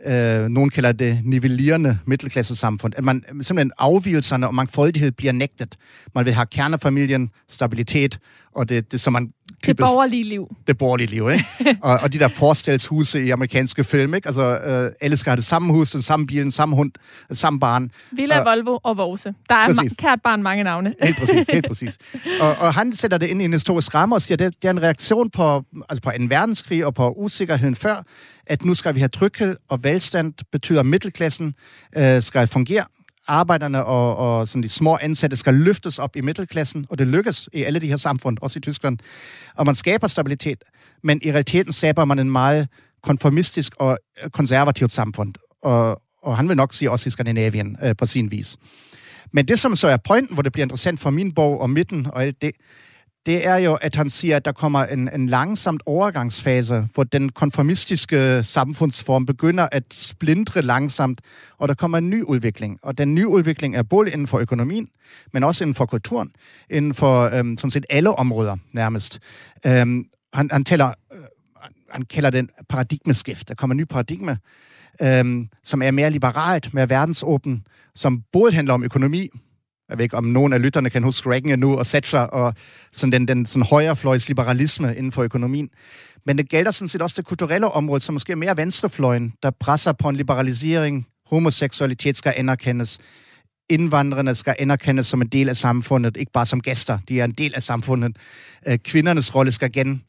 øh, nogen kalder det nivellerende middelklassesamfund. At man simpelthen afvielserne og mangfoldighed bliver nægtet. Man vil have kernefamilien, stabilitet, og det, det som man det borgerlige liv. Det borgerlige liv, ikke? og, og de der forstillshuse i amerikanske film, ikke? Altså, øh, alle skal have det samme hus, den samme bil, den samme hund, den samme barn. Villa, og, Volvo og Vose. Der er ma- kært barn mange navne. helt præcis, helt præcis. Og, og han sætter det ind i en historisk ramme og siger, at det, det er en reaktion på, altså på en verdenskrig og på usikkerheden før, at nu skal vi have tryghed, og velstand betyder, at middelklassen øh, skal fungere arbejderne og, og sådan de små ansatte skal løftes op i middelklassen, og det lykkes i alle de her samfund, også i Tyskland. Og man skaber stabilitet, men i realiteten skaber man en meget konformistisk og øh, konservativt samfund. Og, og han vil nok sige også i Skandinavien øh, på sin vis. Men det, som så er pointen, hvor det bliver interessant for min bog og midten og alt det, det er jo, at han siger, at der kommer en, en langsomt overgangsfase, hvor den konformistiske samfundsform begynder at splindre langsomt, og der kommer en ny udvikling. Og den nye udvikling er både inden for økonomien, men også inden for kulturen, inden for øhm, sådan set alle områder nærmest. Øhm, han, han, tæller, øh, han kalder den paradigmeskift. Der kommer en ny paradigme, øhm, som er mere liberalt, mere verdensåben, som både handler om økonomi, jeg ved ikke, om nogen af lytterne kan huske Reagan nu, og Thatcher, og sådan den, den sådan højrefløjs liberalisme inden for økonomien. Men det gælder sådan set også det kulturelle område, som måske er mere venstrefløjen, der presser på en liberalisering Homoseksualitet skal anerkendes. Indvandrerne skal anerkendes som en del af samfundet, ikke bare som gæster. De er en del af samfundet. Øh, kvindernes rolle skal igen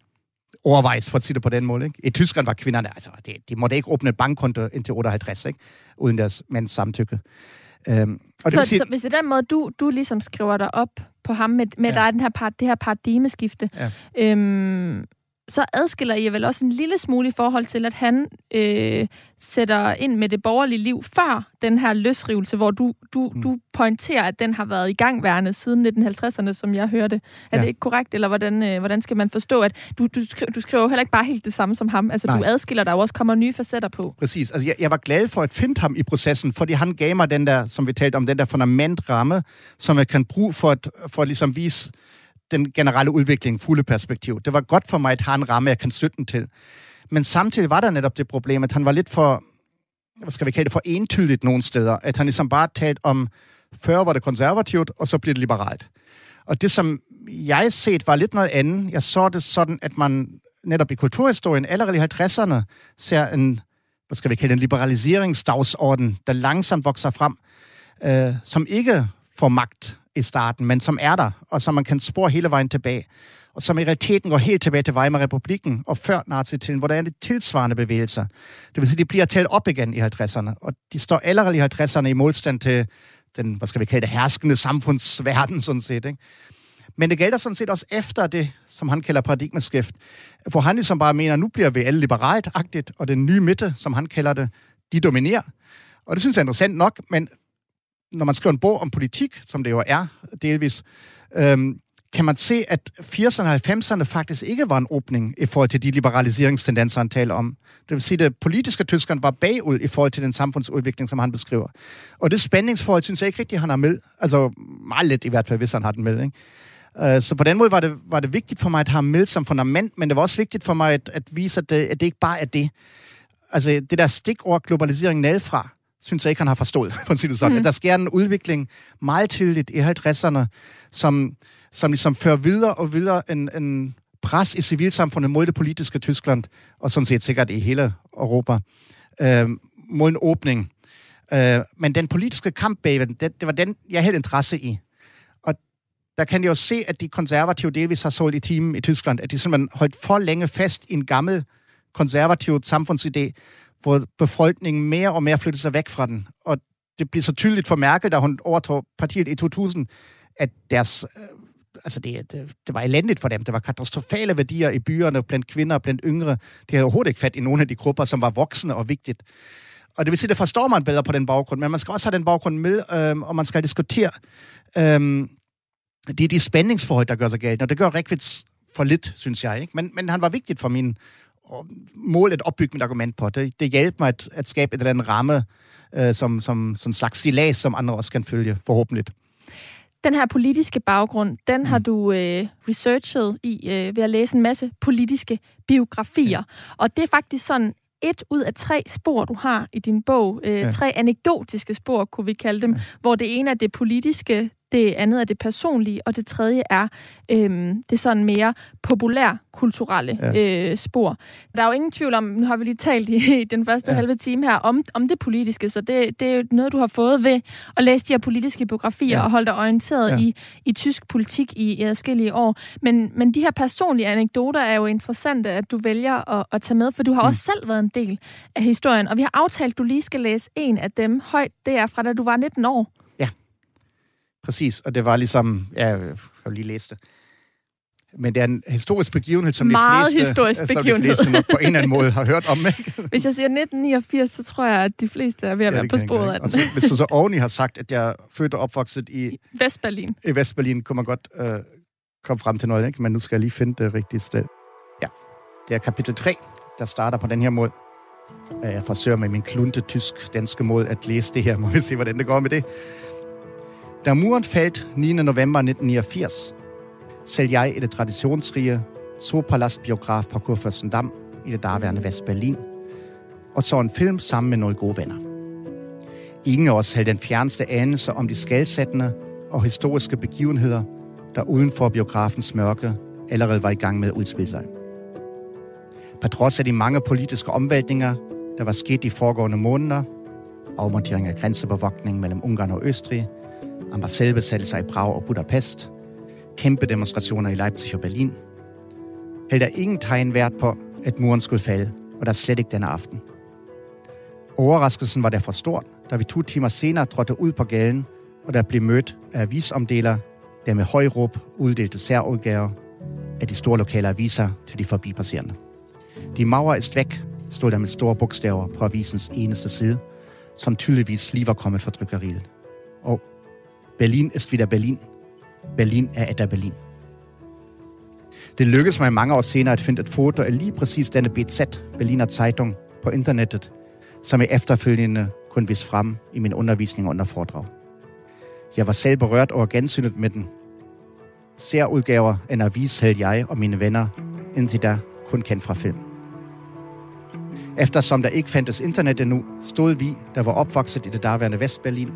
overvejes, for at sige det på den måde. Ikke? I Tyskland var kvinderne, altså, de, de måtte ikke åbne et bankkonto indtil 58, ikke? uden deres mænds samtykke. Øhm, og det så, sige, så hvis det er den måde, du, du ligesom skriver dig op på ham, med, med ja. der er den her part, det her paradigmeskifte, ja. øhm, så adskiller I vel også en lille smule i forhold til, at han øh, sætter ind med det borgerlige liv før den her løsrivelse, hvor du, du, mm. du pointerer, at den har været i gangværende siden 1950'erne, som jeg hørte. Er ja. det ikke korrekt, eller hvordan, øh, hvordan skal man forstå, at du, du, skriver, du skriver jo heller ikke bare helt det samme som ham. Altså, Nej. du adskiller, der jo også kommer nye facetter på. Præcis. Altså, jeg, jeg var glad for at finde ham i processen, fordi han gav mig den der, som vi talte om, den der fundamentramme, som jeg kan bruge for at, for at ligesom vise den generelle udvikling, fulde perspektiv. Det var godt for mig at have en ramme, jeg kan støtte den til. Men samtidig var der netop det problem, at han var lidt for, hvad skal vi kalde det, for entydigt nogle steder. At han ligesom bare talte om, før var det konservativt, og så bliver det liberalt. Og det, som jeg set, var lidt noget andet. Jeg så det sådan, at man netop i kulturhistorien allerede i 50'erne ser en, hvad skal vi kalde en liberaliseringsdagsorden, der langsomt vokser frem, øh, som ikke får magt i starten, men som er der, og som man kan spore hele vejen tilbage. Og som i realiteten går helt tilbage til Weimar-republiken og før nazitiden, hvor der er de tilsvarende bevægelser. Det vil sige, de bliver talt op igen i 50'erne, og de står allerede i 50'erne i modstand til den, hvad skal vi kalde det, herskende samfundsverden, sådan set. Ikke? Men det gælder sådan set også efter det, som han kalder paradigmeskift, hvor han ligesom bare mener, at nu bliver vi alle liberalt-agtigt, og den nye midte, som han kalder det, de dominerer. Og det synes jeg er interessant nok, men når man skriver en bog om politik, som det jo er delvis, øhm, kan man se, at 80'erne og 90'erne faktisk ikke var en åbning i forhold til de liberaliseringstendenser, han taler om. Det vil sige, at det politiske Tyskland var bagud i forhold til den samfundsudvikling, som han beskriver. Og det spændingsforhold synes jeg ikke rigtigt, han har med. Altså meget lidt i hvert fald, hvis han har den med. Ikke? Øh, så på den måde var det, var det vigtigt for mig at have med som fundament, men det var også vigtigt for mig at, at vise, at det, at det ikke bare er det. Altså det der stikord globalisering nedfra, synes jeg ikke, han har forstået, for at sige det sådan. Mm. Der sker en udvikling meget tydeligt i 50'erne, som, som ligesom fører videre og videre en, en pres i civilsamfundet mod det politiske Tyskland, og sådan set sikkert i hele Europa, øh, mod en åbning. Øh, men den politiske kamp bag det, det var den, jeg havde interesse i. Og der kan jeg jo se, at de konservative delvis har solgt i timen i Tyskland, at de simpelthen holdt for længe fast i en gammel konservativ samfundsidé, hvor befolkningen mere og mere flyttede sig væk fra den. Og det blev så tydeligt for Merkel, da hun overtog partiet i 2000, at deres, øh, altså det, det, det var elendigt for dem. Det var katastrofale værdier i byerne, blandt kvinder og blandt yngre. De havde overhovedet ikke fat i nogle af de grupper, som var voksne og vigtigt. Og det vil sige, det forstår man bedre på den baggrund, men man skal også have den baggrund med, øhm, og man skal diskutere øhm, det er de spændingsforhold, der gør sig galt. Og det gør Rekvits for lidt, synes jeg. Ikke? Men, men han var vigtigt for min måle et opbygget argument på. Det, det hjælper mig at, at skabe et eller andet ramme, øh, som, som, som en slags stilas, som andre også kan følge, forhåbentlig. Den her politiske baggrund, den mm. har du øh, researchet i øh, ved at læse en masse politiske biografier. Ja. Og det er faktisk sådan et ud af tre spor, du har i din bog. Øh, ja. Tre anekdotiske spor, kunne vi kalde dem. Ja. Hvor det ene er det politiske, det andet er det personlige, og det tredje er øhm, det sådan mere populær kulturelle ja. øh, spor. Der er jo ingen tvivl om, nu har vi lige talt i, i den første ja. halve time her, om, om det politiske, så det, det er jo noget, du har fået ved at læse de her politiske biografier ja. og holde dig orienteret ja. i, i tysk politik i, i adskillige år. Men, men de her personlige anekdoter er jo interessante, at du vælger at, at tage med, for du har mm. også selv været en del af historien, og vi har aftalt, at du lige skal læse en af dem højt. Det er fra da du var 19 år. Præcis, og det var ligesom, ja, jeg kan lige læse det. Men det er en historisk begivenhed, som Meget de fleste, historisk som begivenhed. de fleste nok på en eller anden måde har hørt om. Ikke? Hvis jeg siger 1989, så tror jeg, at de fleste er ved at ja, være på sporet af den. Og så, hvis du så oveni har sagt, at jeg er født og opvokset i... I Vestberlin. I Vestberlin, kunne man godt øh, komme frem til noget, ikke? men nu skal jeg lige finde det rigtige sted. Ja, det er kapitel 3, der starter på den her måde. Jeg forsøger med min klunte tysk-danske måde at læse det her. Må vi se, hvordan det går med det. Da muren faldt 9. november 1989, selv jeg i det traditionsrige Zoopalast Biograf på Kurfürstendam i det daværende Vestberlin, og så en film sammen med nogle gode venner. Ingen af os havde den fjerneste anelse om de skældsættende og historiske begivenheder, der uden for biografens mørke allerede var i gang med at udspille sig. På trods af de mange politiske omvæltninger, der var sket de foregående måneder, afmontering af grænsebevogtning mellem Ungarn og Østrig, ambassadebesættelser i Prag og Budapest, kæmpe demonstrationer i Leipzig og Berlin. Held der ingen tegn værd på, at muren skulle falde, og der slet ikke denne aften. Overraskelsen var derfor stor, da vi to timer senere trådte ud på gaden, og der blev mødt af avisomdeler, der med høj råb uddelte særudgaver af de store lokale aviser til de forbipasserende. De Mauer ist væk, stod der med store bogstaver på avisens eneste side, som tydeligvis lige var kommet fra trykkeriet. Og Berlin ist wieder Berlin. Berlin er etter Berlin. Det lykkedes mig mange år senere at finde et foto af lige præcis denne BZ, Berliner Zeitung, på internettet, som jeg efterfølgende kunne vise frem i min undervisning under foredrag. Jeg var selv berørt over gensynet med den. Særudgaver af en avis havde jeg og mine venner indtil da kun kendt fra film. Eftersom der ikke fandtes internet endnu, stod vi, der var opvokset i det daværende Vestberlin,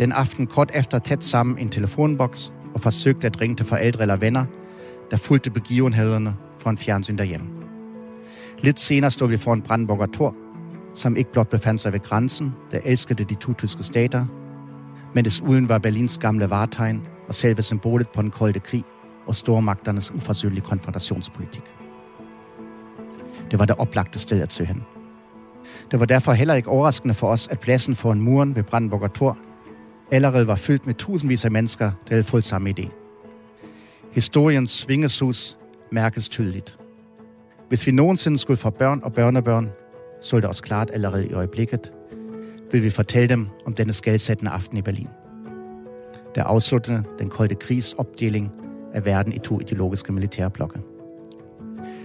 den aften kort efter tæt sammen i en telefonboks og forsøgte at ringe til forældre eller venner, der fulgte begivenhederne fra en fjernsyn derhjemme. Lidt senere stod vi foran Brandenburger Tor, som ikke blot befandt sig ved grænsen, der elskede de to tyske stater, men desuden var Berlins gamle vartegn og selve symbolet på den kolde krig og stormagternes uforsøgelige konfrontationspolitik. Det var det oplagte sted at søge hen. Det var derfor heller ikke overraskende for os, at pladsen foran muren ved Brandenburger Tor allerede var fyldt med tusindvis af mennesker, der havde fået samme idé. Historiens svingesus mærkes tydeligt. Hvis vi nogensinde skulle få børn og børnebørn, så er det også klart allerede i øjeblikket, vil vi fortælle dem om denne skældsættende aften i Berlin. Der afsluttede den kolde krigs opdeling af verden i to ideologiske militærblokke.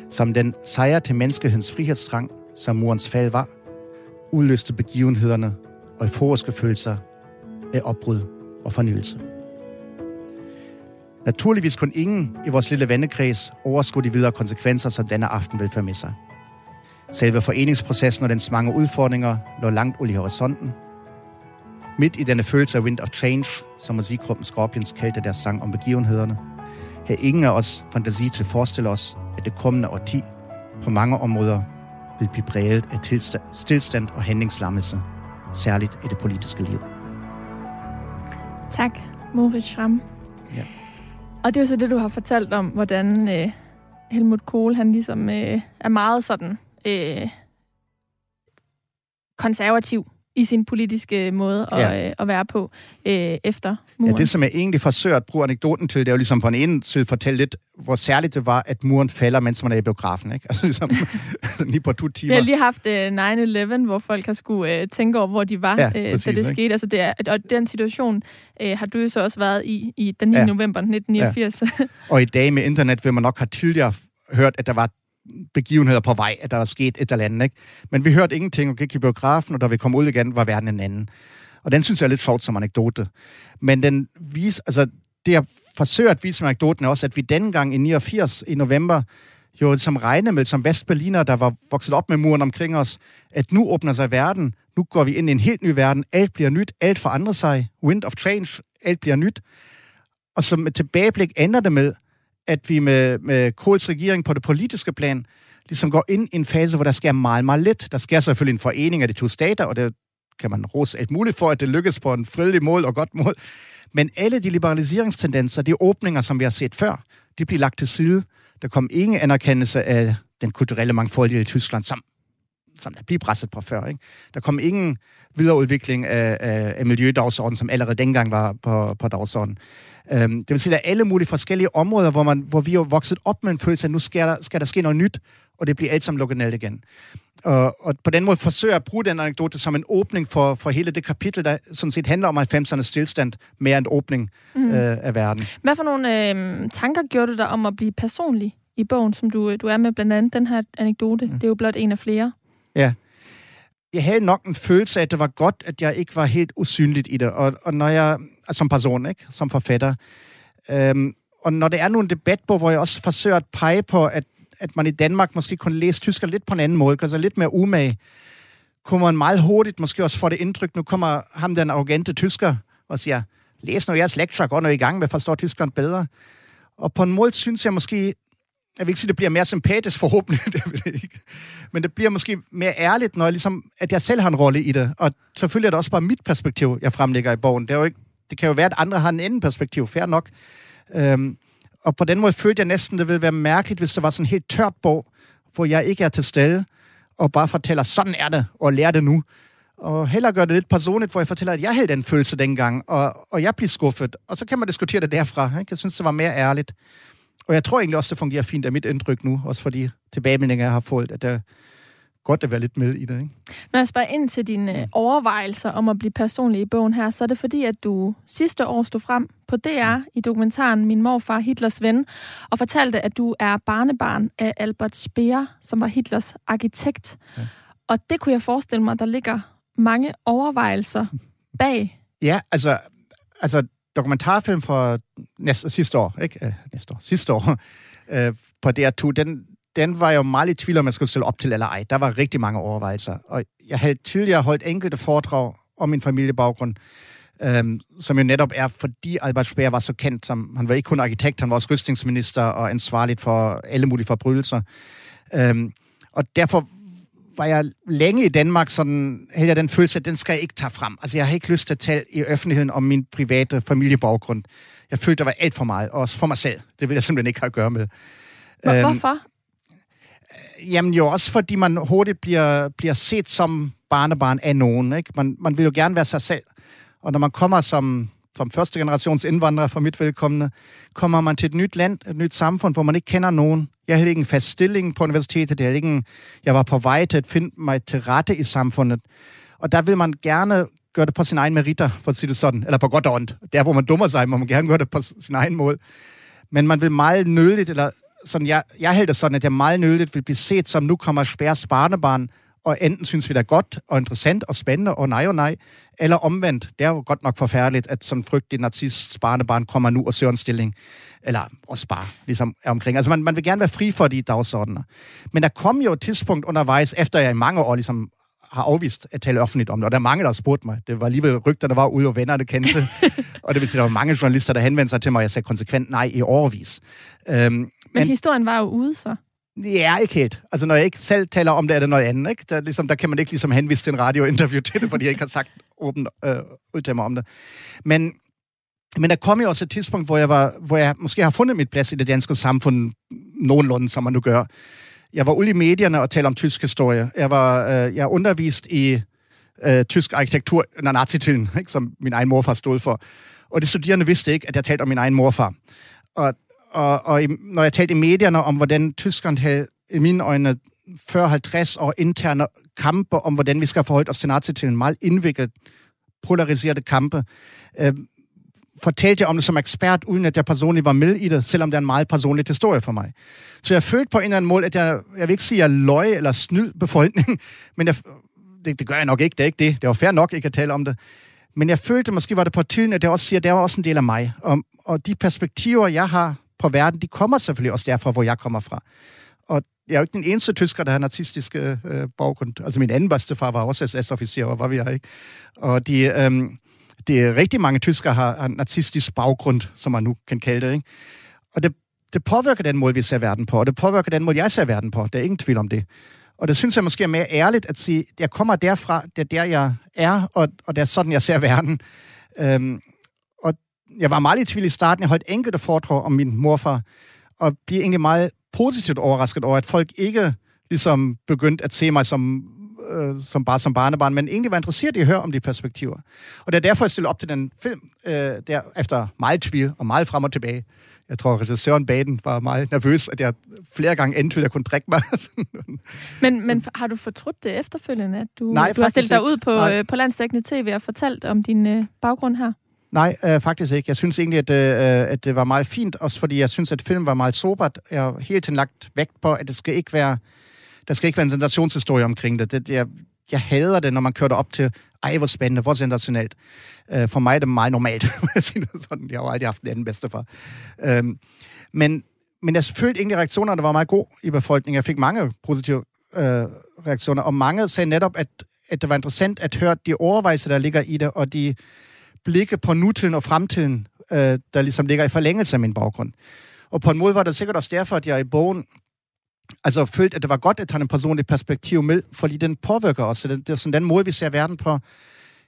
Som den sejr til menneskehedens frihedstrang, som murens fald var, udløste begivenhederne og euforiske følelser af opbrud og fornyelse. Naturligvis kun ingen i vores lille vennekreds overskue de videre konsekvenser, som denne aften vil føre med sig. Selve foreningsprocessen og dens mange udfordringer lå langt ud i horisonten. Midt i denne følelse af Wind of Change, som musikgruppen Scorpions kaldte deres sang om begivenhederne, havde ingen af os fantasi til at forestille os, at det kommende årti på mange områder vil blive præget af stillstand og handlingslammelse, særligt i det politiske liv. Tak, Moritz Schramm. Ja. Og det er jo så det, du har fortalt om, hvordan øh, Helmut Kohl, han ligesom øh, er meget sådan øh, konservativ i sin politiske måde at, ja. øh, at være på øh, efter muren. Ja, det som jeg egentlig forsøger at bruge anekdoten til, det er jo ligesom på en ene side fortælle lidt, hvor særligt det var, at muren falder, mens man er i biografen. Ikke? Altså ligesom lige på to timer. Vi har lige haft øh, 9-11, hvor folk har skulle øh, tænke over, hvor de var, ja, øh, præcis, da det ikke? skete. Altså, det er, og den situation øh, har du jo så også været i, i den 9. Ja. november 1989. Ja. og i dag med internet vil man nok have tidligere hørt, at der var begivenheder på vej, at der er sket et eller andet. Ikke? Men vi hørte ingenting, og gik i biografen, og da vi kom ud igen, var verden en anden. Og den synes jeg er lidt sjovt som anekdote. Men den vis, altså, det jeg forsøger at vise med anekdoten er også, at vi dengang i 89 i november, jo som regne med, som Vestberliner, der var vokset op med muren omkring os, at nu åbner sig verden, nu går vi ind i en helt ny verden, alt bliver nyt, alt forandrer sig, wind of change, alt bliver nyt. Og som et tilbageblik ender det med, at vi med, med Kohls regering på det politiske plan ligesom går ind i en fase, hvor der sker meget, meget lidt. Der sker selvfølgelig en forening af de to stater, og det kan man rose alt muligt for, at det lykkes på en fredelig mål og godt mål. Men alle de liberaliseringstendenser, de åbninger, som vi har set før, de bliver lagt til side. Der kom ingen anerkendelse af den kulturelle mangfoldighed i Tyskland, som, som der blev presset på før. Ikke? Der kom ingen videreudvikling af, af, af miljødagsordenen, som allerede dengang var på, på dagsordenen. Øhm, det vil sige, at der er alle mulige forskellige områder, hvor, man, hvor vi er vokset op med en følelse af, at nu skal der, skal der ske noget nyt, og det bliver alt sammen lukket ned igen. Og, og på den måde forsøger jeg at bruge den anekdote som en åbning for, for hele det kapitel, der sådan set handler om 90'ernes stillstand, mere en åbning mm. øh, af verden. Hvad for nogle øh, tanker gjorde du dig om at blive personlig i bogen, som du, du er med blandt andet den her anekdote? Mm. Det er jo blot en af flere. Ja. Jeg havde nok en følelse af, at det var godt, at jeg ikke var helt usynligt i det. Og, og når jeg som person, ikke? som forfatter. Øhm, og når det er nu en debat på, hvor jeg også forsøger at pege på, at, at man i Danmark måske kunne læse tysker lidt på en anden måde, altså lidt mere umage, kunne man meget hurtigt måske også få det indtryk, nu kommer ham den arrogante tysker og siger, læs nu jeres lektier, går nu i gang med at forstå Tyskland bedre. Og på en måde synes jeg måske, jeg vil ikke sige, det bliver mere sympatisk forhåbentlig, det vil det ikke. Men det bliver måske mere ærligt, når jeg ligesom, at jeg selv har en rolle i det. Og selvfølgelig er det også bare mit perspektiv, jeg fremlægger i bogen. Det, er jo ikke, det kan jo være, at andre har en anden perspektiv, fair nok. Øhm, og på den måde følte jeg næsten, det ville være mærkeligt, hvis det var sådan en helt tørt bog, hvor jeg ikke er til stede, og bare fortæller, sådan er det, og lærer det nu. Og heller gør det lidt personligt, hvor jeg fortæller, at jeg havde den følelse dengang, og, og jeg blev skuffet. Og så kan man diskutere det derfra. Ikke? Jeg synes, det var mere ærligt. Og jeg tror egentlig også, det fungerer fint af mit indtryk nu, også for de tilbagemeldinger, jeg har fået, at det godt at være lidt med i det. Ikke? Når jeg spørger ind til dine mm. overvejelser om at blive personlig i bogen her, så er det fordi, at du sidste år stod frem på DR mm. i dokumentaren Min morfar, Hitlers ven, og fortalte, at du er barnebarn af Albert Speer, som var Hitlers arkitekt. Ja. Og det kunne jeg forestille mig, der ligger mange overvejelser bag. Ja, altså, altså dokumentarfilm fra næste, sidste år, ikke? Øh, næste år, sidste år, øh, på DR2, den, den var jo meget i tvivl om, jeg skulle stille op til eller ej. Der var rigtig mange overvejelser. Og jeg havde tidligere holdt enkelte foredrag om min familiebaggrund, øhm, som jo netop er, fordi Albert Speer var så kendt som, han var ikke kun arkitekt, han var også rystningsminister og ansvarligt for alle mulige forbrydelser. Øhm, og derfor var jeg længe i Danmark sådan, havde jeg den følelse, at den skal jeg ikke tage frem. Altså, jeg har ikke lyst til at tale i offentligheden om min private familiebaggrund. Jeg følte, der var alt for meget, også for mig selv. Det vil jeg simpelthen ikke have at gøre med. Hvor, øhm, hvorfor? Jamen jo også, fordi man hurtigt bliver, bliver set som barnebarn af nogen. Ikke? Man, man vil jo gerne være sig selv. Og når man kommer som, som første generations indvandrer for mit velkommende, kommer man til et nyt land, et nyt samfund, hvor man ikke kender nogen. Jeg havde ikke en fast stilling på universitetet. Jeg, ikke en, jeg var på vej til at finde mig til rette i samfundet. Og der vil man gerne gøre det på sin egen meritter, for at sige det sådan. Eller på godt og ondt. Der, hvor man dummer sig, må man gerne gøre det på sin egen måde. Men man vil meget nødigt, eller sådan, jeg, jeg hælder sådan, at jeg meget nødigt vil blive set som, nu kommer Spærs barnebarn, og enten synes vi, det er godt og interessant og spændende, og nej og nej, eller omvendt. Det er jo godt nok forfærdeligt, at sådan frygtelig narcissist barnebarn kommer nu og søger en stilling, eller også bare ligesom er omkring. Altså man, man vil gerne være fri for de dagsordner. Men der kom jo et tidspunkt undervejs, efter jeg i mange år ligesom har afvist at tale offentligt om det, og der er mange, der har spurgt mig. Det var lige ved rygter, der var ude, og vennerne kendte. og det vil sige, der var mange journalister, der henvendte sig til mig, og jeg sagde konsekvent nej i overvis. Øhm, men, men historien var jo ude, så? Ja, ikke helt. Altså, når jeg ikke selv taler om det, er det noget andet. Ikke? Der, ligesom, der kan man ikke ligesom henvise til en radiointerview til det, fordi jeg ikke har sagt åbent øh, ud til mig om det. Men, men der kom jo også et tidspunkt, hvor jeg, var, hvor jeg måske har fundet mit plads i det danske samfund nogenlunde, som man nu gør. Jeg var ude i medierne og talte om tysk historie. Jeg var øh, jeg undervist i øh, tysk arkitektur under nazitiden, ikke, som min egen morfar stod for. Og de studerende vidste ikke, at jeg talte om min egen morfar. Og, og, og når jeg talte i medierne om, hvordan Tyskland havde i mine øjne 40-50 år interne kampe om, hvordan vi skal forholde os til nazitiden, meget indviklet, polariserede kampe, øh, fortalte jeg om det som ekspert, uden at jeg personligt var med i det, selvom det er en meget personlig historie for mig. Så jeg følte på en eller anden måde, at jeg, jeg vil ikke sige, at jeg løg eller snyd befolkningen, men jeg, det, det gør jeg nok ikke, det er ikke det. Det var fair nok ikke at tale om det. Men jeg følte, måske var det på tiden, at jeg også siger, at det var også en del af mig. Og, og de perspektiver, jeg har på verden, de kommer selvfølgelig også derfra, hvor jeg kommer fra. Og jeg er jo ikke den eneste tysker, der har nazistiske øh, baggrund. Altså min anden bedstefar var også SS-officer, og var vi her, ikke? Og de, øhm, de rigtig mange tysker har, har nazistisk baggrund, som man nu kan kalde det. Ikke? Og det, det påvirker den måde, vi ser verden på, og det påvirker den måde, jeg ser verden på. Der er ingen tvivl om det. Og det synes jeg måske er mere ærligt at sige, jeg kommer derfra, det er der, jeg er, og, og det er sådan, jeg ser verden. Øhm, jeg var meget i tvivl i starten. Jeg holdt enkelte foredrag om min morfar, og blev egentlig meget positivt overrasket over, at folk ikke ligesom begyndte at se mig som øh, som bare som barnebarn, men egentlig var interesseret i at høre om de perspektiver. Og det er derfor, jeg stillede op til den film, øh, der efter meget tvivl og meget frem og tilbage. Jeg tror, regissøren Baden var meget nervøs, at jeg flere gange endte, at jeg kunne drikke mig. men, men har du fortrudt det efterfølgende, at du, Nej, du har stillet dig ud på, øh, på landsdækkende tv og fortalt om din øh, baggrund her? Nej, øh, faktisk ikke. Jeg synes egentlig, at, øh, at det var meget fint, også fordi jeg synes, at filmen var meget sobert. Jeg har hele tiden lagt vægt på, at det skal ikke være der skal ikke være en sensationshistorie omkring det. det jeg, jeg hader det, når man kører det op til, ej, hvor spændende, hvor sensationelt. Øh, for mig er det meget normalt, jeg sige sådan. Jeg har aldrig haft den anden bedstefar. Uh, men, men jeg følte egentlig, at reaktionerne var meget gode i befolkningen. Jeg fik mange positive øh, reaktioner, og mange sagde netop, at, at det var interessant at høre de overvejelser, der ligger i det, og de blikke på nutiden og fremtiden, uh, der ligesom ligger i forlængelse af min baggrund. Og på en måde var det sikkert også derfor, at jeg i bogen altså følte, at det var godt at tage en personlig perspektiv med, fordi den påvirker os. Det er sådan den måde, vi ser verden på,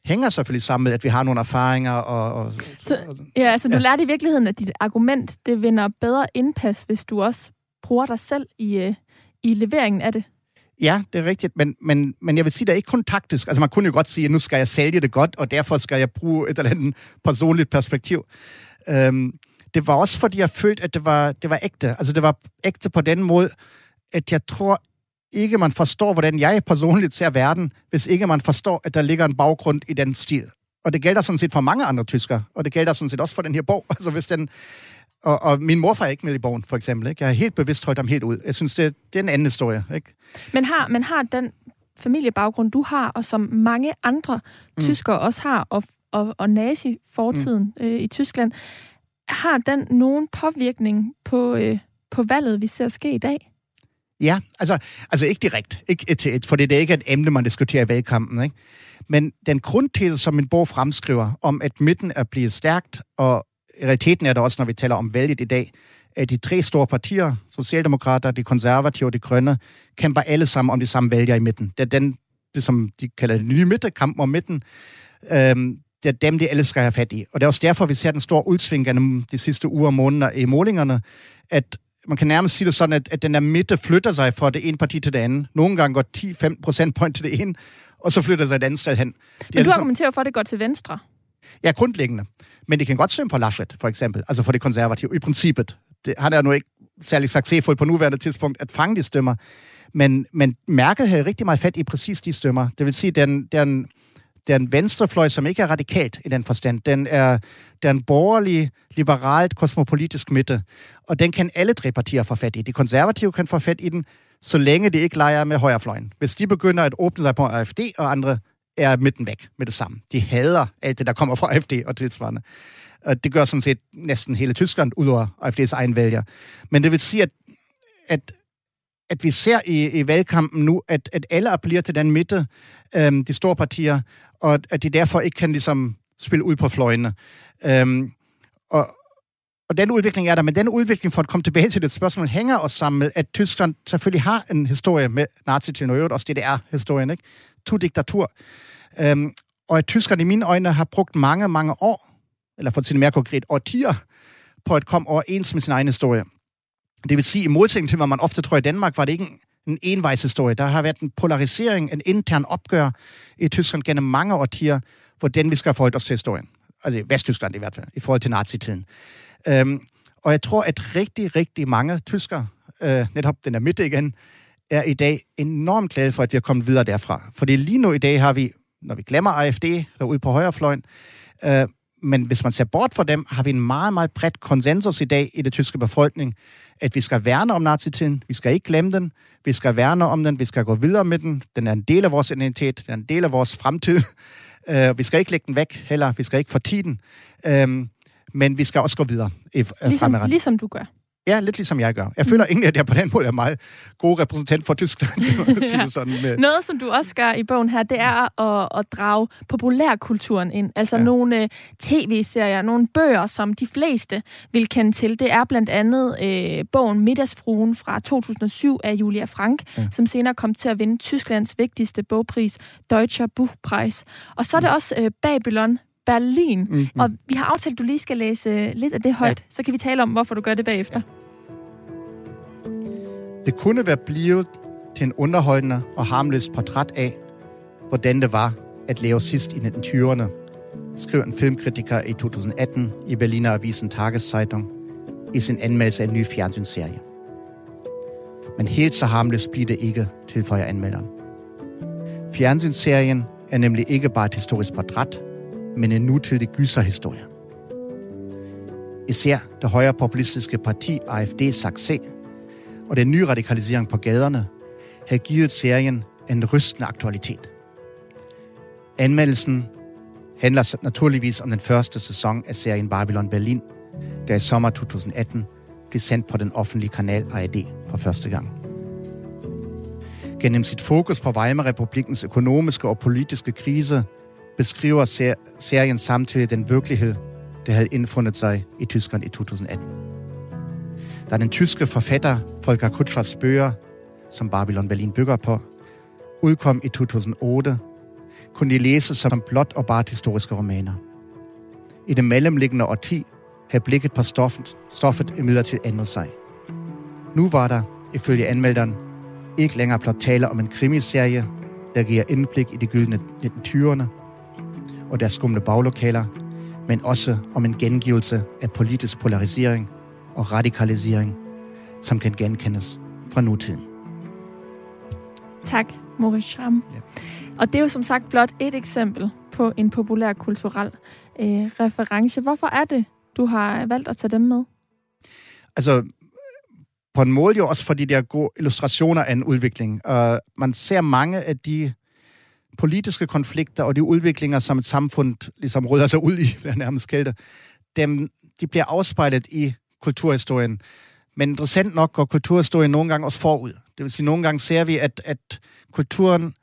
hænger selvfølgelig sammen med, at vi har nogle erfaringer. Og, og, så, ja, altså ja. du lærte i virkeligheden, at dit argument, det vinder bedre indpas, hvis du også bruger dig selv i, øh, i leveringen af det. Ja, det er rigtigt, men, men, men jeg vil sige, det er ikke kun taktisk. Altså man kunne jo godt sige, at nu skal jeg sælge det godt, og derfor skal jeg bruge et eller andet personligt perspektiv. Øhm, det var også, fordi jeg følte, at det var, det var ægte. Altså det var ægte på den måde, at jeg tror ikke, man forstår, hvordan jeg personligt ser verden, hvis ikke man forstår, at der ligger en baggrund i den stil. Og det gælder sådan set for mange andre tyskere, og det gælder sådan set også for den her bog. Altså hvis den, og, og min morfar er ikke med i bogen, for eksempel. Ikke? Jeg har helt bevidst holdt ham helt ud. Jeg synes, det, det er en anden historie. Ikke? Men har, men har den familiebaggrund, du har, og som mange andre mm. tyskere også har, og, og, og nazi-fortiden mm. øh, i Tyskland, har den nogen påvirkning på, øh, på valget, vi ser ske i dag? Ja, altså, altså ikke direkte, ikke et til et, for det er ikke et emne, man diskuterer i valgkampen. Ikke? Men den grundtese, som min bog fremskriver, om at midten er blevet stærkt, og realiteten er det også, når vi taler om valget i dag, at de tre store partier, Socialdemokrater, de konservative og de grønne, kæmper alle sammen om de samme vælgere i midten. Det er den, det som de kalder det nye midte, kampen om midten. Øhm, det er dem, de alle skal have fat i. Og det er også derfor, vi ser den store udsving gennem de sidste uger og måneder i målingerne, at man kan nærmest sige det sådan, at, at den der midte flytter sig fra det ene parti til det andet. Nogle gange går 10-15 procentpoint til det ene, og så flytter sig et andet sted hen. Det Men du ligesom, argumenterer for, at det går til venstre? Ja, grundlæggende. Men det kan godt stemme på Laschet, for eksempel, altså for det konservative, i princippet. Det, han er nu ikke særlig succesfuld på nuværende tidspunkt at fange de stemmer, men, men Merkel havde rigtig meget fat i præcis de stemmer. Det vil sige, den, den, den venstrefløj, som ikke er radikalt i den forstand. Den er, den borgerlige, liberalt, kosmopolitisk midte, og den kan alle tre partier få fat i. De konservative kan få fat i den, så længe de ikke leger med højrefløjen. Hvis de begynder at åbne sig på AFD og andre, er midten væk med det samme. De hader alt det, der kommer fra AFD og tilsvarende. Og det gør sådan set næsten hele Tyskland, ud over AFD's egen vælger. Men det vil sige, at, at at vi ser i, i valgkampen nu, at, at alle appellerer til den midte, øhm, de store partier, og at de derfor ikke kan ligesom spille ud på fløjene. Øhm, og, og den udvikling er der, men den udvikling, for at komme tilbage til det spørgsmål, hænger også sammen med, at Tyskland selvfølgelig har en historie med nazi og øvrigt også DDR-historien, ikke? To diktatur. Øhm, og at tyskerne i mine øjne har brugt mange, mange år, eller for at sige mere konkret, årtier, på at komme overens med sin egen historie. Det vil sige, i modsætning til, hvad man ofte tror i Danmark, var det ikke en, en envejshistorie. Der har været en polarisering, en intern opgør i Tyskland gennem mange årtier, hvordan vi skal forholde os til historien. Altså i Vesttyskland i hvert fald, i forhold til nazitiden. Øhm, og jeg tror, at rigtig, rigtig mange tyskere, øh, netop den er midte igen, er i dag enormt glade for, at vi er kommet videre derfra. Fordi lige nu i dag har vi, når vi glemmer AFD derude på højrefløjen, øh, men hvis man ser bort fra dem, har vi en meget, meget bredt konsensus i dag i det tyske befolkning, at vi skal værne om nazitiden, vi skal ikke glemme den, vi skal værne om den, vi skal gå videre med den, den er en del af vores identitet, den er en del af vores fremtid. Uh, vi skal ikke lægge den væk heller, vi skal ikke fortige den, uh, men vi skal også gå videre i uh, ligesom, ligesom du gør. Ja, lidt ligesom jeg gør. Jeg føler egentlig, at jeg på den måde er meget god repræsentant for Tyskland. ja. sådan med. Noget, som du også gør i bogen her, det er at, at drage populærkulturen ind. Altså ja. nogle uh, tv-serier, nogle bøger, som de fleste vil kende til. Det er blandt andet uh, bogen Middagsfruen fra 2007 af Julia Frank, ja. som senere kom til at vinde Tysklands vigtigste bogpris, Deutscher Buchpreis. Og så er det mm. også uh, Babylon Berlin. Mm-hmm. Og vi har aftalt, at du lige skal læse lidt af det højt. Ja. Så kan vi tale om, hvorfor du gør det bagefter. Det kunne være blevet til en underholdende og harmløs portræt af, hvordan det var at leve sidst i 1920'erne, skrev en filmkritiker i 2018 i Berliner Avisen Tageszeitung i sin anmeldelse af en ny fjernsynsserie. Men helt så harmløst bliver det ikke, tilføjer anmelderen. Fjernsynsserien er nemlig ikke bare et historisk portræt, men en nutidig gyserhistorie. Især det højre populistiske parti AFD Saxe og den nye radikalisering på gaderne havde givet serien en rystende aktualitet. Anmeldelsen handler naturligvis om den første sæson af serien Babylon Berlin, der i sommer 2018 blev sendt på den offentlige kanal ARD for første gang. Gennem sit fokus på Weimar-republikens økonomiske og politiske krise beskriver ser- serien samtidig den virkelighed, der havde indfundet sig i Tyskland i 2018. Da den tyske forfatter Volker Kutschers bøger, som Babylon Berlin bygger på, udkom i 2008, kunne de læses som blot og bare historiske romaner. I det mellemliggende årti havde blikket på stoffet, stoffet imidlertid ændret sig. Nu var der, ifølge anmelderen, ikke længere blot tale om en krimiserie, der giver indblik i de gyldne 1920'erne og deres skumle baglokaler, men også om en gengivelse af politisk polarisering og radikalisering, som kan genkendes fra nutiden. Tak, Moritz Schramm. Ja. Og det er jo som sagt blot et eksempel på en populær kulturel øh, reference. Hvorfor er det, du har valgt at tage dem med? Altså, på en måde jo også fordi det er gode illustrationer af en udvikling. Uh, man ser mange af de politiske konflikter og de udviklinger, som et samfund ligesom rydder sig ud i, hvad jeg nærmest kalder dem, de bliver afspejlet i kulturhistorien. Men interessant nok går kulturhistorien nogle gange også forud. Det vil sige, nogle gange ser vi, at, at kulturen,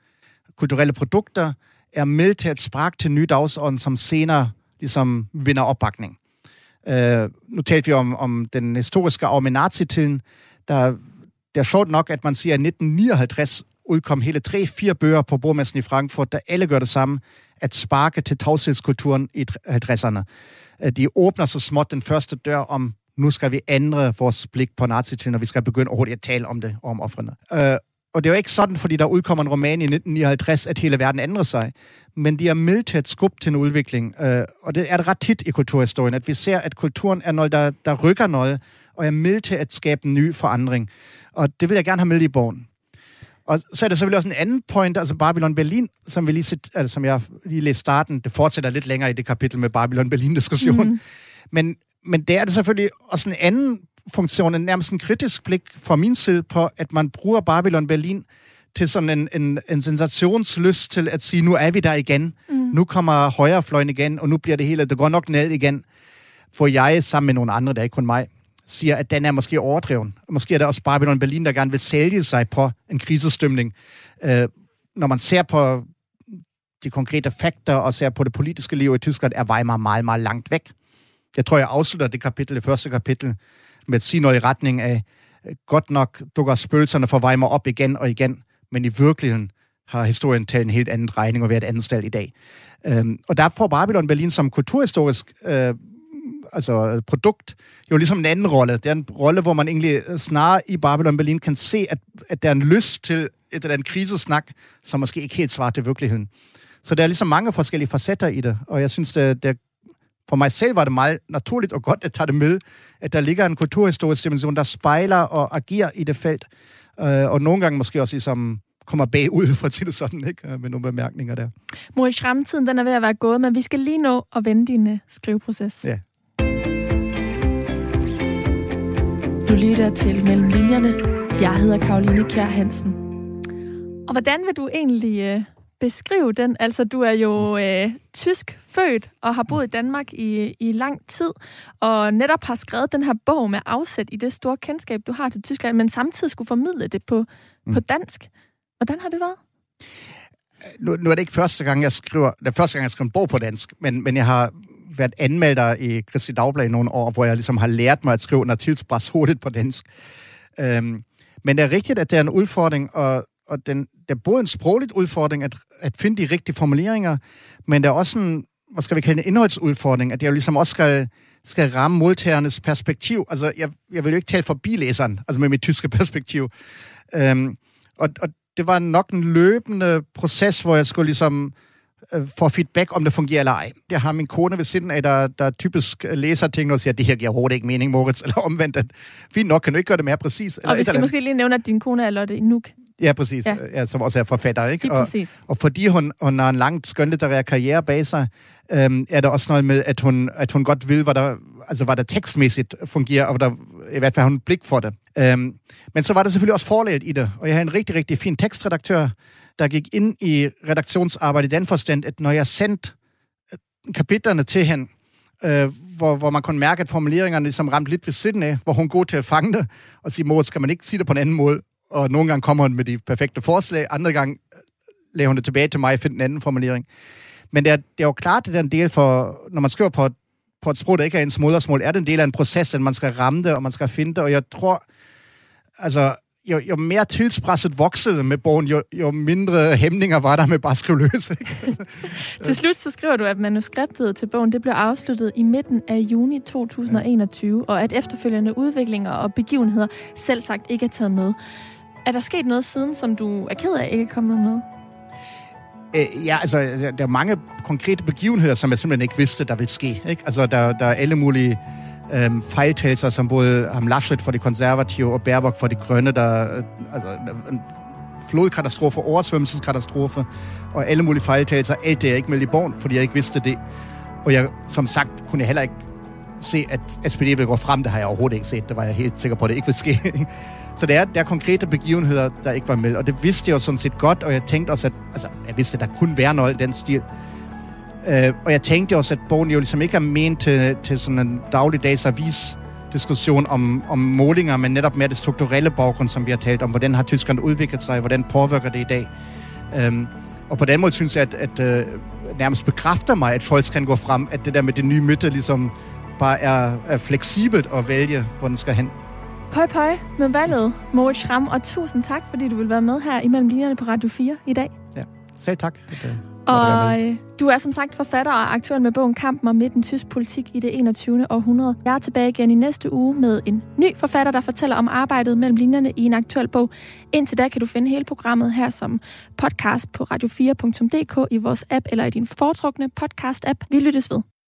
kulturelle produkter er med til at sparke til nye dagsorden, som senere ligesom vinder opbakning. Uh, nu talte vi om, om den historiske arv med nazitiden. Der, det er sjovt nok, at man siger, at 1959 udkom hele tre-fire bøger på bordmessen i Frankfurt, der alle gør det samme, at sparke til tavshedskulturen i 50'erne. Øh, de åbner så småt den første dør om, nu skal vi ændre vores blik på nazitiden, og vi skal begynde overhovedet at tale om det, om offrene. Øh, og det er jo ikke sådan, fordi der udkommer en roman i 1959, at hele verden ændrer sig. Men de er med til at skubbe til en udvikling. Uh, og det er det ret tit i kulturhistorien, at vi ser, at kulturen er noget, der, der rykker noget, og er med til at skabe en ny forandring. Og det vil jeg gerne have med i bogen. Og så er der selvfølgelig også en anden point, altså Babylon Berlin, som, vi lige set, altså, som jeg lige læste starten. Det fortsætter lidt længere i det kapitel med Babylon Berlin-diskussion. Mm. Men, men det er det selvfølgelig også en anden funktion, en nærmest en kritisk blik fra min side på, at man bruger Babylon Berlin til sådan en, en, en sensationslyst til at sige, nu er vi der igen. Mm. Nu kommer højrefløjen igen, og nu bliver det hele, det går nok ned igen. For jeg, sammen med nogle andre, der er ikke kun mig, siger, at den er måske overdreven. Måske er det også Babylon Berlin, der gerne vil sælge sig på en krisestemning. Øh, når man ser på de konkrete fakter og ser på det politiske liv i Tyskland, er Weimar meget, meget langt væk. Jeg tror, jeg afslutter det kapitel, det første kapitel, med at sige noget i retning af, øh, godt nok dukker spøgelserne for Weimar op igen og igen, men i virkeligheden har historien taget en helt anden regning og været et andet sted i dag. Øhm, og der får Babylon Berlin som kulturhistorisk øh, altså produkt jo ligesom en anden rolle. Det er en rolle, hvor man egentlig snarere i Babylon Berlin kan se, at, at der er en lyst til et eller andet krisesnak, som måske ikke helt svarer til virkeligheden. Så der er ligesom mange forskellige facetter i det, og jeg synes, det, det for mig selv var det meget naturligt og godt at tage det med, at der ligger en kulturhistorisk dimension, der spejler og agerer i det felt, øh, og nogle gange måske også ligesom kommer bagud, for at sige det sådan, ikke? Øh, med nogle bemærkninger der. Moritz, fremtiden den er ved at være gået, men vi skal lige nå at vende din uh, skriveproces. Ja. Du lytter til Mellem Linjerne. Jeg hedder Karoline Kjær Hansen. Og hvordan vil du egentlig øh, beskrive den? Altså, du er jo øh, tysk født og har boet i Danmark i, i lang tid, og netop har skrevet den her bog med afsæt i det store kendskab, du har til Tyskland, men samtidig skulle formidle det på, mm. på dansk. Hvordan har det været? Nu, nu er det ikke første gang, jeg skriver, det er første gang, jeg skriver en bog på dansk, men, men jeg har været anmelder i Kristi Dagblad i nogle år, hvor jeg ligesom har lært mig at skrive naturligvis hurtigt på dansk. Øhm, men det er rigtigt, at det er en udfordring, og, og den, det er både en sproglig udfordring at, at finde de rigtige formuleringer, men det er også en, hvad skal vi kalde en indholdsudfordring, at jeg ligesom også skal, skal ramme modtagernes perspektiv. Altså, jeg, jeg vil jo ikke tale forbi læseren, altså med mit tyske perspektiv. Øhm, og, og det var nok en løbende proces, hvor jeg skulle ligesom øh, får feedback, om det fungerer eller ej. Jeg har min kone ved siden af, der, der typisk læser ting og siger, det her giver overhovedet ikke mening, Moritz, eller omvendt. At, fint nok, kan du ikke gøre det mere præcis? Eller og vi skal eller måske lige nævne, at din kone er Lotte Inuk. Ja, præcis. Ja. Ja, som også er forfatter, ikke? Og, og fordi hun, hun har en lang skønlitterær karriere bag sig, øhm, er der også noget med, at hun, at hun godt ved, hvad der, altså, hvad der tekstmæssigt fungerer, og der, i hvert fald har hun blik for det. Øhm, men så var der selvfølgelig også forlæget i det, og jeg har en rigtig, rigtig fin tekstredaktør, der gik ind i redaktionsarbejde i den forstand, at når jeg sendte øh, kapitlerne til hende, øh, hvor, hvor man kunne mærke, at formuleringerne ligesom ramte lidt ved siden af, hvor hun god til at fange det, og sige, mor, skal man ikke sige det på en anden måde? Og nogle gange kommer hun med de perfekte forslag, andre gange øh, laver hun det tilbage til mig og finder en anden formulering. Men det er, det er jo klart, at det er en del for, når man skriver på et, på et sprog, der ikke er ens modersmål, er det en del af en proces, at man skal ramme det, og man skal finde det, og jeg tror, altså, jo, jo mere tidspresset voksede med bogen, jo, jo mindre hæmninger var der med bare at skrive løs. til slut så skriver du, at manuskriptet til bogen det blev afsluttet i midten af juni 2021, ja. og at efterfølgende udviklinger og begivenheder selv sagt ikke er taget med. Er der sket noget siden, som du er ked af ikke er kommet med? Øh, ja, altså, der er mange konkrete begivenheder, som jeg simpelthen ikke vidste, der ville ske. Ikke? Altså, der, der er alle mulige øhm, fejltagelser, som både ham Laschet for de konservative og Baerbock for de grønne, der øh, altså, en flodkatastrofe, oversvømmelseskatastrofe og alle mulige fejltagelser. Alt det er ikke meldt i bogen, fordi jeg ikke vidste det. Og jeg, som sagt, kunne jeg heller ikke se, at SPD ville gå frem. Det har jeg overhovedet ikke set. Det var jeg helt sikker på, at det ikke ville ske. Så det er, der er konkrete begivenheder, der ikke var med. Og det vidste jeg jo sådan set godt, og jeg tænkte også, at altså, jeg vidste, at der kunne være noget i den stil. Uh, og jeg tænkte også, at bogen jo ligesom ikke er ment til, til sådan en dagligdags avis diskussion om, om målinger, men netop mere det strukturelle baggrund, som vi har talt om. Hvordan har Tyskland udviklet sig? Hvordan påvirker det i dag? Um, og på den måde synes jeg, at, at uh, nærmest bekræfter mig, at Scholz kan gå frem, at det der med det nye midte ligesom bare er, er fleksibelt at vælge, hvor den skal hen. Pøj, pøj med valget, Moritz Schramm, og tusind tak, fordi du vil være med her imellem linjerne på Radio 4 i dag. Ja, selv tak. Det, og øh, du er som sagt forfatter og aktuel med bogen Kampen om midten tysk politik i det 21. århundrede. Jeg er tilbage igen i næste uge med en ny forfatter, der fortæller om arbejdet mellem linjerne i en aktuel bog. Indtil da kan du finde hele programmet her som podcast på radio4.dk i vores app eller i din foretrukne podcast-app. Vi lyttes ved.